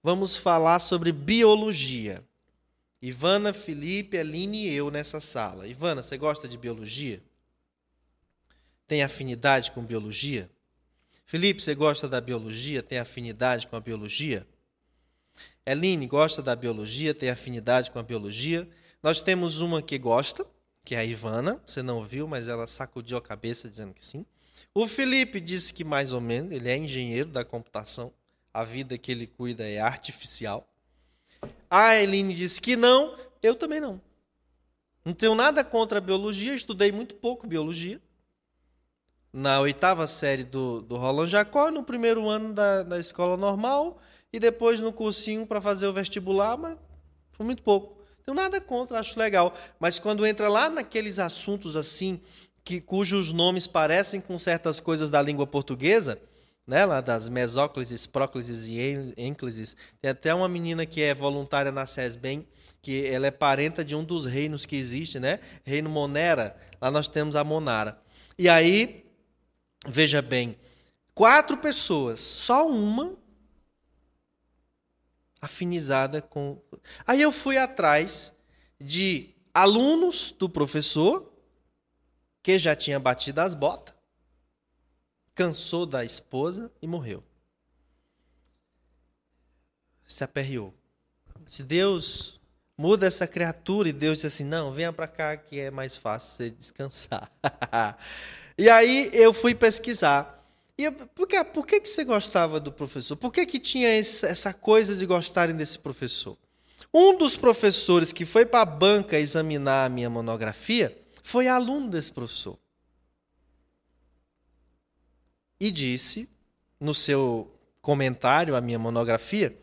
Vamos falar sobre biologia. Ivana, Felipe, Aline e eu nessa sala. Ivana, você gosta de biologia? Tem afinidade com biologia? Felipe, você gosta da biologia? Tem afinidade com a biologia? Eline gosta da biologia, tem afinidade com a biologia. Nós temos uma que gosta, que é a Ivana. Você não viu, mas ela sacudiu a cabeça dizendo que sim. O Felipe disse que mais ou menos, ele é engenheiro da computação. A vida que ele cuida é artificial. A Eline disse que não, eu também não. Não tenho nada contra a biologia, estudei muito pouco biologia. Na oitava série do, do Roland Jacó, no primeiro ano da, da escola normal, e depois no cursinho para fazer o vestibular, mas foi muito pouco. Tenho nada contra, acho legal. Mas quando entra lá naqueles assuntos assim, que, cujos nomes parecem com certas coisas da língua portuguesa, né, lá das mesóclises, próclises e ênclises, tem até uma menina que é voluntária na SESBEM, que ela é parenta de um dos reinos que existe, né? Reino Monera, lá nós temos a Monara. E aí, veja bem, quatro pessoas, só uma afinizada com. Aí eu fui atrás de alunos do professor que já tinha batido as botas, cansou da esposa e morreu. Se aperreou. Se Deus muda essa criatura e Deus disse assim: "Não, venha para cá que é mais fácil você descansar". e aí eu fui pesquisar e por, que, por que, que você gostava do professor? Por que, que tinha essa coisa de gostarem desse professor? Um dos professores que foi para a banca examinar a minha monografia foi aluno desse professor. E disse, no seu comentário à minha monografia,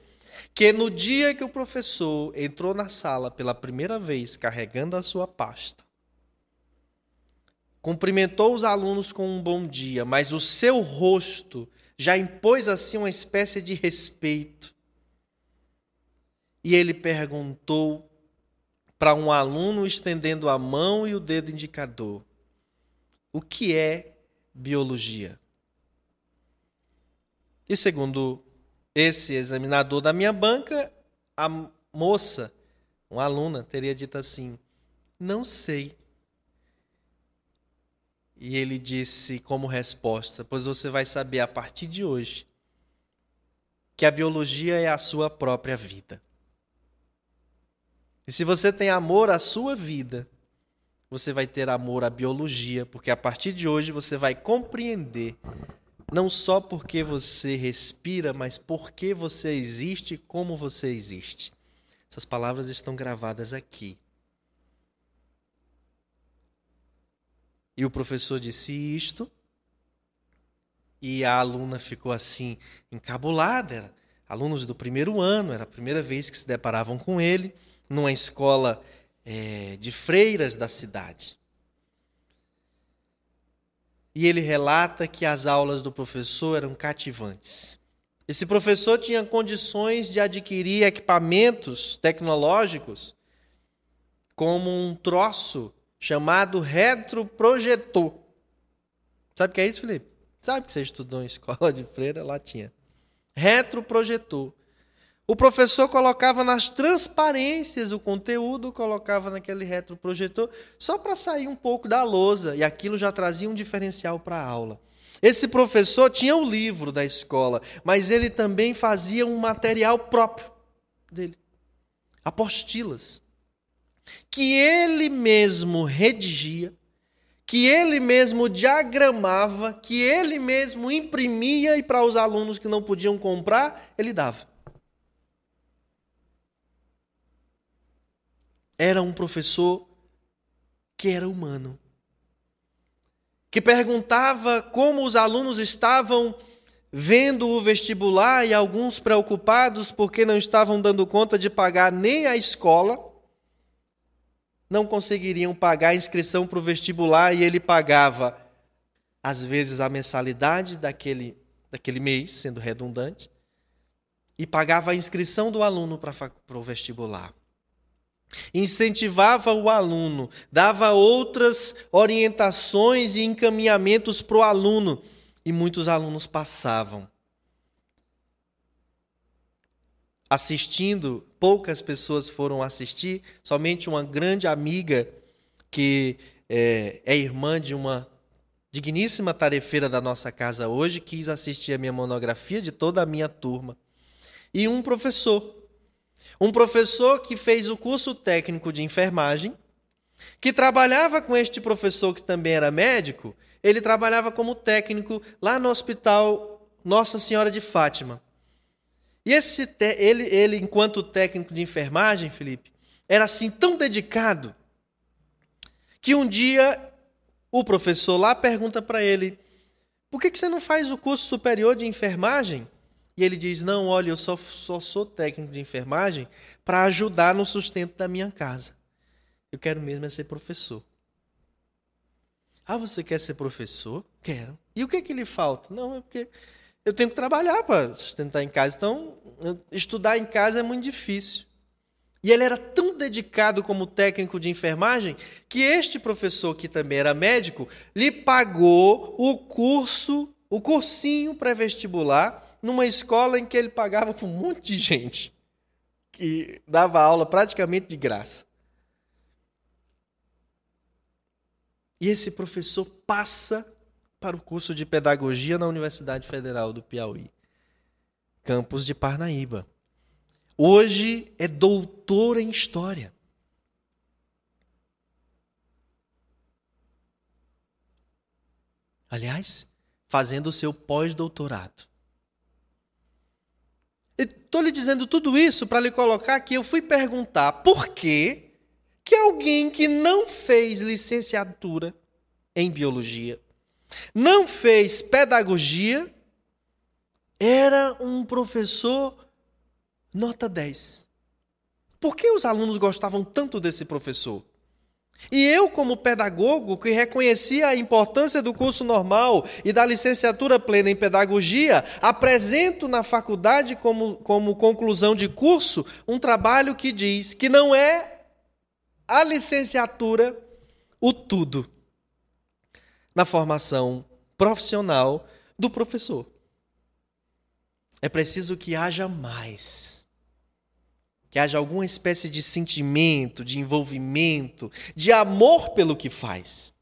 que no dia que o professor entrou na sala pela primeira vez carregando a sua pasta, cumprimentou os alunos com um bom dia, mas o seu rosto já impôs assim uma espécie de respeito. E ele perguntou para um aluno estendendo a mão e o dedo indicador: O que é biologia? E segundo esse examinador da minha banca, a moça, uma aluna, teria dito assim: Não sei. E ele disse como resposta: Pois você vai saber a partir de hoje que a biologia é a sua própria vida. E se você tem amor à sua vida, você vai ter amor à biologia, porque a partir de hoje você vai compreender não só porque você respira, mas porque você existe e como você existe. Essas palavras estão gravadas aqui. E o professor disse isto, e a aluna ficou assim, encabulada. Era alunos do primeiro ano, era a primeira vez que se deparavam com ele, numa escola é, de freiras da cidade. E ele relata que as aulas do professor eram cativantes. Esse professor tinha condições de adquirir equipamentos tecnológicos como um troço chamado retroprojetor. Sabe o que é isso, Felipe? Sabe que você estudou em escola de freira? Lá tinha. Retroprojetor. O professor colocava nas transparências o conteúdo, colocava naquele retroprojetor, só para sair um pouco da lousa, e aquilo já trazia um diferencial para a aula. Esse professor tinha o livro da escola, mas ele também fazia um material próprio dele apostilas que ele mesmo redigia, que ele mesmo diagramava, que ele mesmo imprimia e para os alunos que não podiam comprar, ele dava. Era um professor que era humano, que perguntava como os alunos estavam vendo o vestibular e alguns preocupados porque não estavam dando conta de pagar nem a escola, não conseguiriam pagar a inscrição para o vestibular e ele pagava, às vezes, a mensalidade daquele, daquele mês, sendo redundante, e pagava a inscrição do aluno para, o vestibular. Incentivava o aluno, dava outras orientações e encaminhamentos para o aluno e muitos alunos passavam. Assistindo, poucas pessoas foram assistir, somente uma grande amiga, que é, é irmã de uma digníssima tarefeira da nossa casa hoje, quis assistir a minha monografia de toda a minha turma. E um professor. Um professor que fez o curso técnico de enfermagem, que trabalhava com este professor que também era médico, ele trabalhava como técnico lá no hospital Nossa Senhora de Fátima. E esse ele, ele, enquanto técnico de enfermagem, Felipe, era assim tão dedicado que um dia o professor lá pergunta para ele: por que, que você não faz o curso superior de enfermagem? E ele diz: Não, olha, eu só, só sou técnico de enfermagem para ajudar no sustento da minha casa. Eu quero mesmo é ser professor. Ah, você quer ser professor? Quero. E o que, que lhe falta? Não, é porque eu tenho que trabalhar para sustentar em casa. Então, estudar em casa é muito difícil. E ele era tão dedicado como técnico de enfermagem que este professor, que também era médico, lhe pagou o curso, o cursinho pré-vestibular, numa escola em que ele pagava para um monte de gente, que dava aula praticamente de graça. E esse professor passa para o curso de pedagogia na Universidade Federal do Piauí, campus de Parnaíba. Hoje é doutor em história. Aliás, fazendo o seu pós-doutorado. Estou lhe dizendo tudo isso para lhe colocar que eu fui perguntar por que que alguém que não fez licenciatura em biologia, não fez pedagogia, era um professor nota 10. Por que os alunos gostavam tanto desse professor? E eu, como pedagogo, que reconhecia a importância do curso normal e da licenciatura plena em pedagogia, apresento na faculdade, como, como conclusão de curso, um trabalho que diz que não é a licenciatura, o tudo na formação profissional do professor. É preciso que haja mais. Que haja alguma espécie de sentimento, de envolvimento, de amor pelo que faz.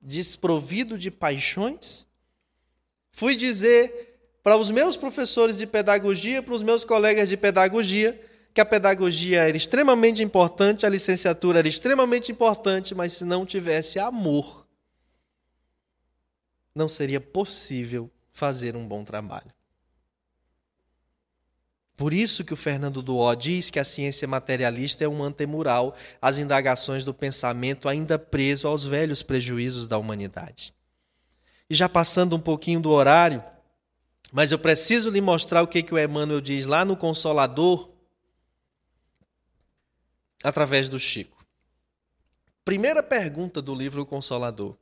Desprovido de paixões, fui dizer para os meus professores de pedagogia, para os meus colegas de pedagogia, que a pedagogia era extremamente importante, a licenciatura era extremamente importante, mas se não tivesse amor, não seria possível fazer um bom trabalho. Por isso que o Fernando Duó diz que a ciência materialista é um antemural às indagações do pensamento ainda preso aos velhos prejuízos da humanidade. E já passando um pouquinho do horário, mas eu preciso lhe mostrar o que, que o Emmanuel diz lá no Consolador, através do Chico. Primeira pergunta do livro Consolador.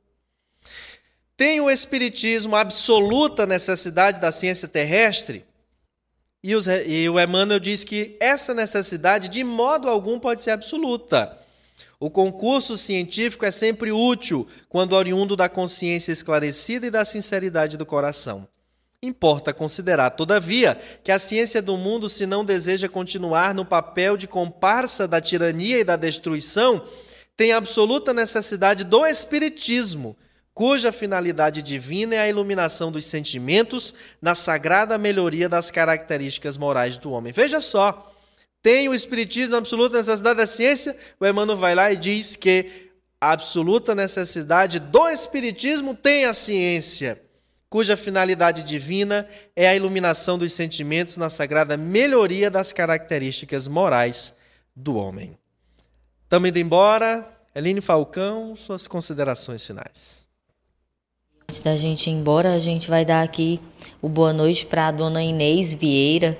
Tem o Espiritismo absoluta necessidade da ciência terrestre? E, os, e o Emmanuel diz que essa necessidade, de modo algum, pode ser absoluta. O concurso científico é sempre útil quando oriundo da consciência esclarecida e da sinceridade do coração. Importa considerar, todavia, que a ciência do mundo, se não deseja continuar no papel de comparsa da tirania e da destruição, tem absoluta necessidade do Espiritismo, cuja finalidade divina é a iluminação dos sentimentos na sagrada melhoria das características morais do homem. Veja só, tem o Espiritismo absoluta necessidade da ciência, o Emmanuel vai lá e diz que a absoluta necessidade do Espiritismo tem a ciência cuja finalidade divina é a iluminação dos sentimentos na sagrada melhoria das características morais do homem. Estamos indo embora. Eline Falcão, suas considerações finais. Antes da gente ir embora, a gente vai dar aqui o boa noite para a dona Inês Vieira,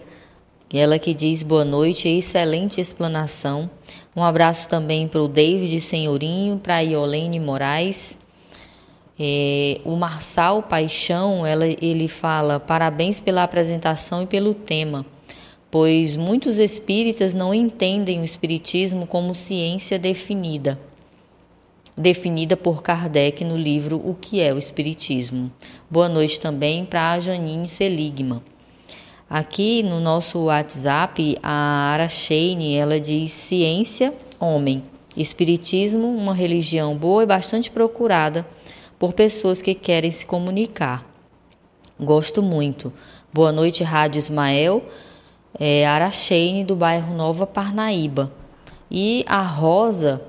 ela que diz boa noite, excelente explanação. Um abraço também para o David Senhorinho, para a Iolene Moraes, é, o Marçal Paixão, ela, ele fala: parabéns pela apresentação e pelo tema, pois muitos espíritas não entendem o espiritismo como ciência definida, definida por Kardec no livro O que é o Espiritismo. Boa noite também para a Janine Seligman. Aqui no nosso WhatsApp, a Ara Shane, ela diz ciência, homem, espiritismo, uma religião boa e bastante procurada por pessoas que querem se comunicar. Gosto muito. Boa noite, Rádio Ismael, é, do bairro Nova Parnaíba. E a Rosa,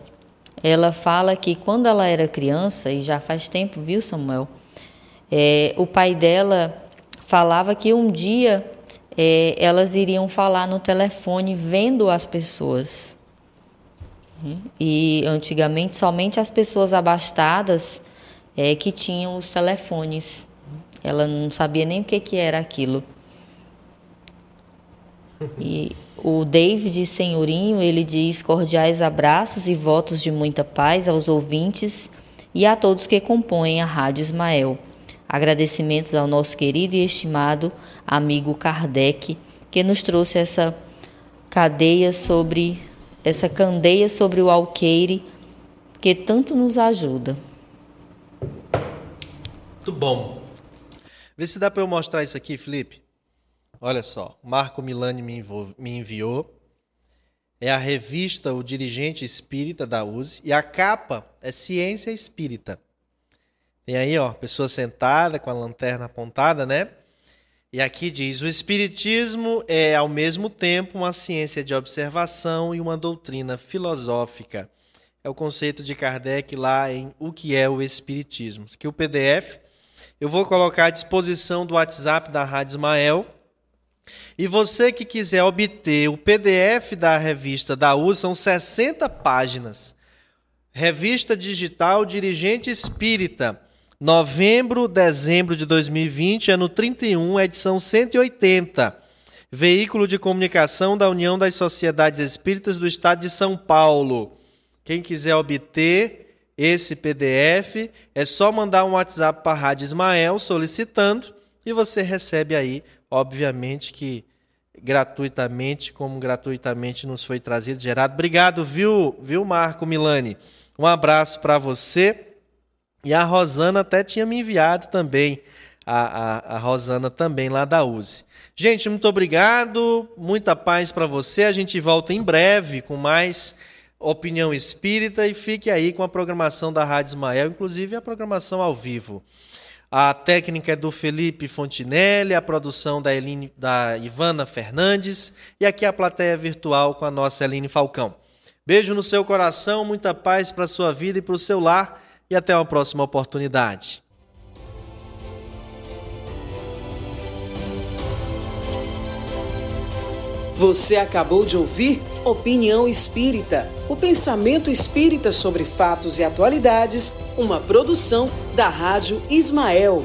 ela fala que quando ela era criança, e já faz tempo, viu, Samuel? É, o pai dela falava que um dia é, elas iriam falar no telefone vendo as pessoas. E antigamente somente as pessoas abastadas é, que tinham os telefones. Ela não sabia nem o que, que era aquilo. E o David Senhorinho, ele diz cordiais abraços e votos de muita paz aos ouvintes e a todos que compõem a Rádio Ismael. Agradecimentos ao nosso querido e estimado amigo Kardec, que nos trouxe essa cadeia sobre essa candeia sobre o alqueire que tanto nos ajuda. Muito bom. Vê se dá para eu mostrar isso aqui, Felipe. Olha só, Marco Milani me, me enviou. É a revista O Dirigente Espírita da USE e a capa é Ciência Espírita. Tem aí, ó, pessoa sentada com a lanterna apontada, né? E aqui diz: o Espiritismo é, ao mesmo tempo, uma ciência de observação e uma doutrina filosófica. É o conceito de Kardec lá em O que é o Espiritismo. Aqui o PDF eu vou colocar à disposição do WhatsApp da Rádio Ismael. E você que quiser obter o PDF da revista da U, são 60 páginas. Revista Digital Dirigente Espírita, novembro, dezembro de 2020, ano 31, edição 180. Veículo de comunicação da União das Sociedades Espíritas do Estado de São Paulo. Quem quiser obter, esse PDF, é só mandar um WhatsApp para a Rádio Ismael solicitando e você recebe aí, obviamente que gratuitamente, como gratuitamente nos foi trazido, gerado. Obrigado, viu, viu Marco Milani? Um abraço para você. E a Rosana até tinha me enviado também, a, a, a Rosana também lá da USE. Gente, muito obrigado, muita paz para você. A gente volta em breve com mais Opinião Espírita e fique aí com a programação da Rádio Ismael, inclusive a programação ao vivo. A técnica é do Felipe Fontinelli, a produção da, Eline, da Ivana Fernandes e aqui a plateia virtual com a nossa Eline Falcão. Beijo no seu coração, muita paz para a sua vida e para o seu lar e até uma próxima oportunidade. Você acabou de ouvir Opinião Espírita, o pensamento espírita sobre fatos e atualidades, uma produção da Rádio Ismael.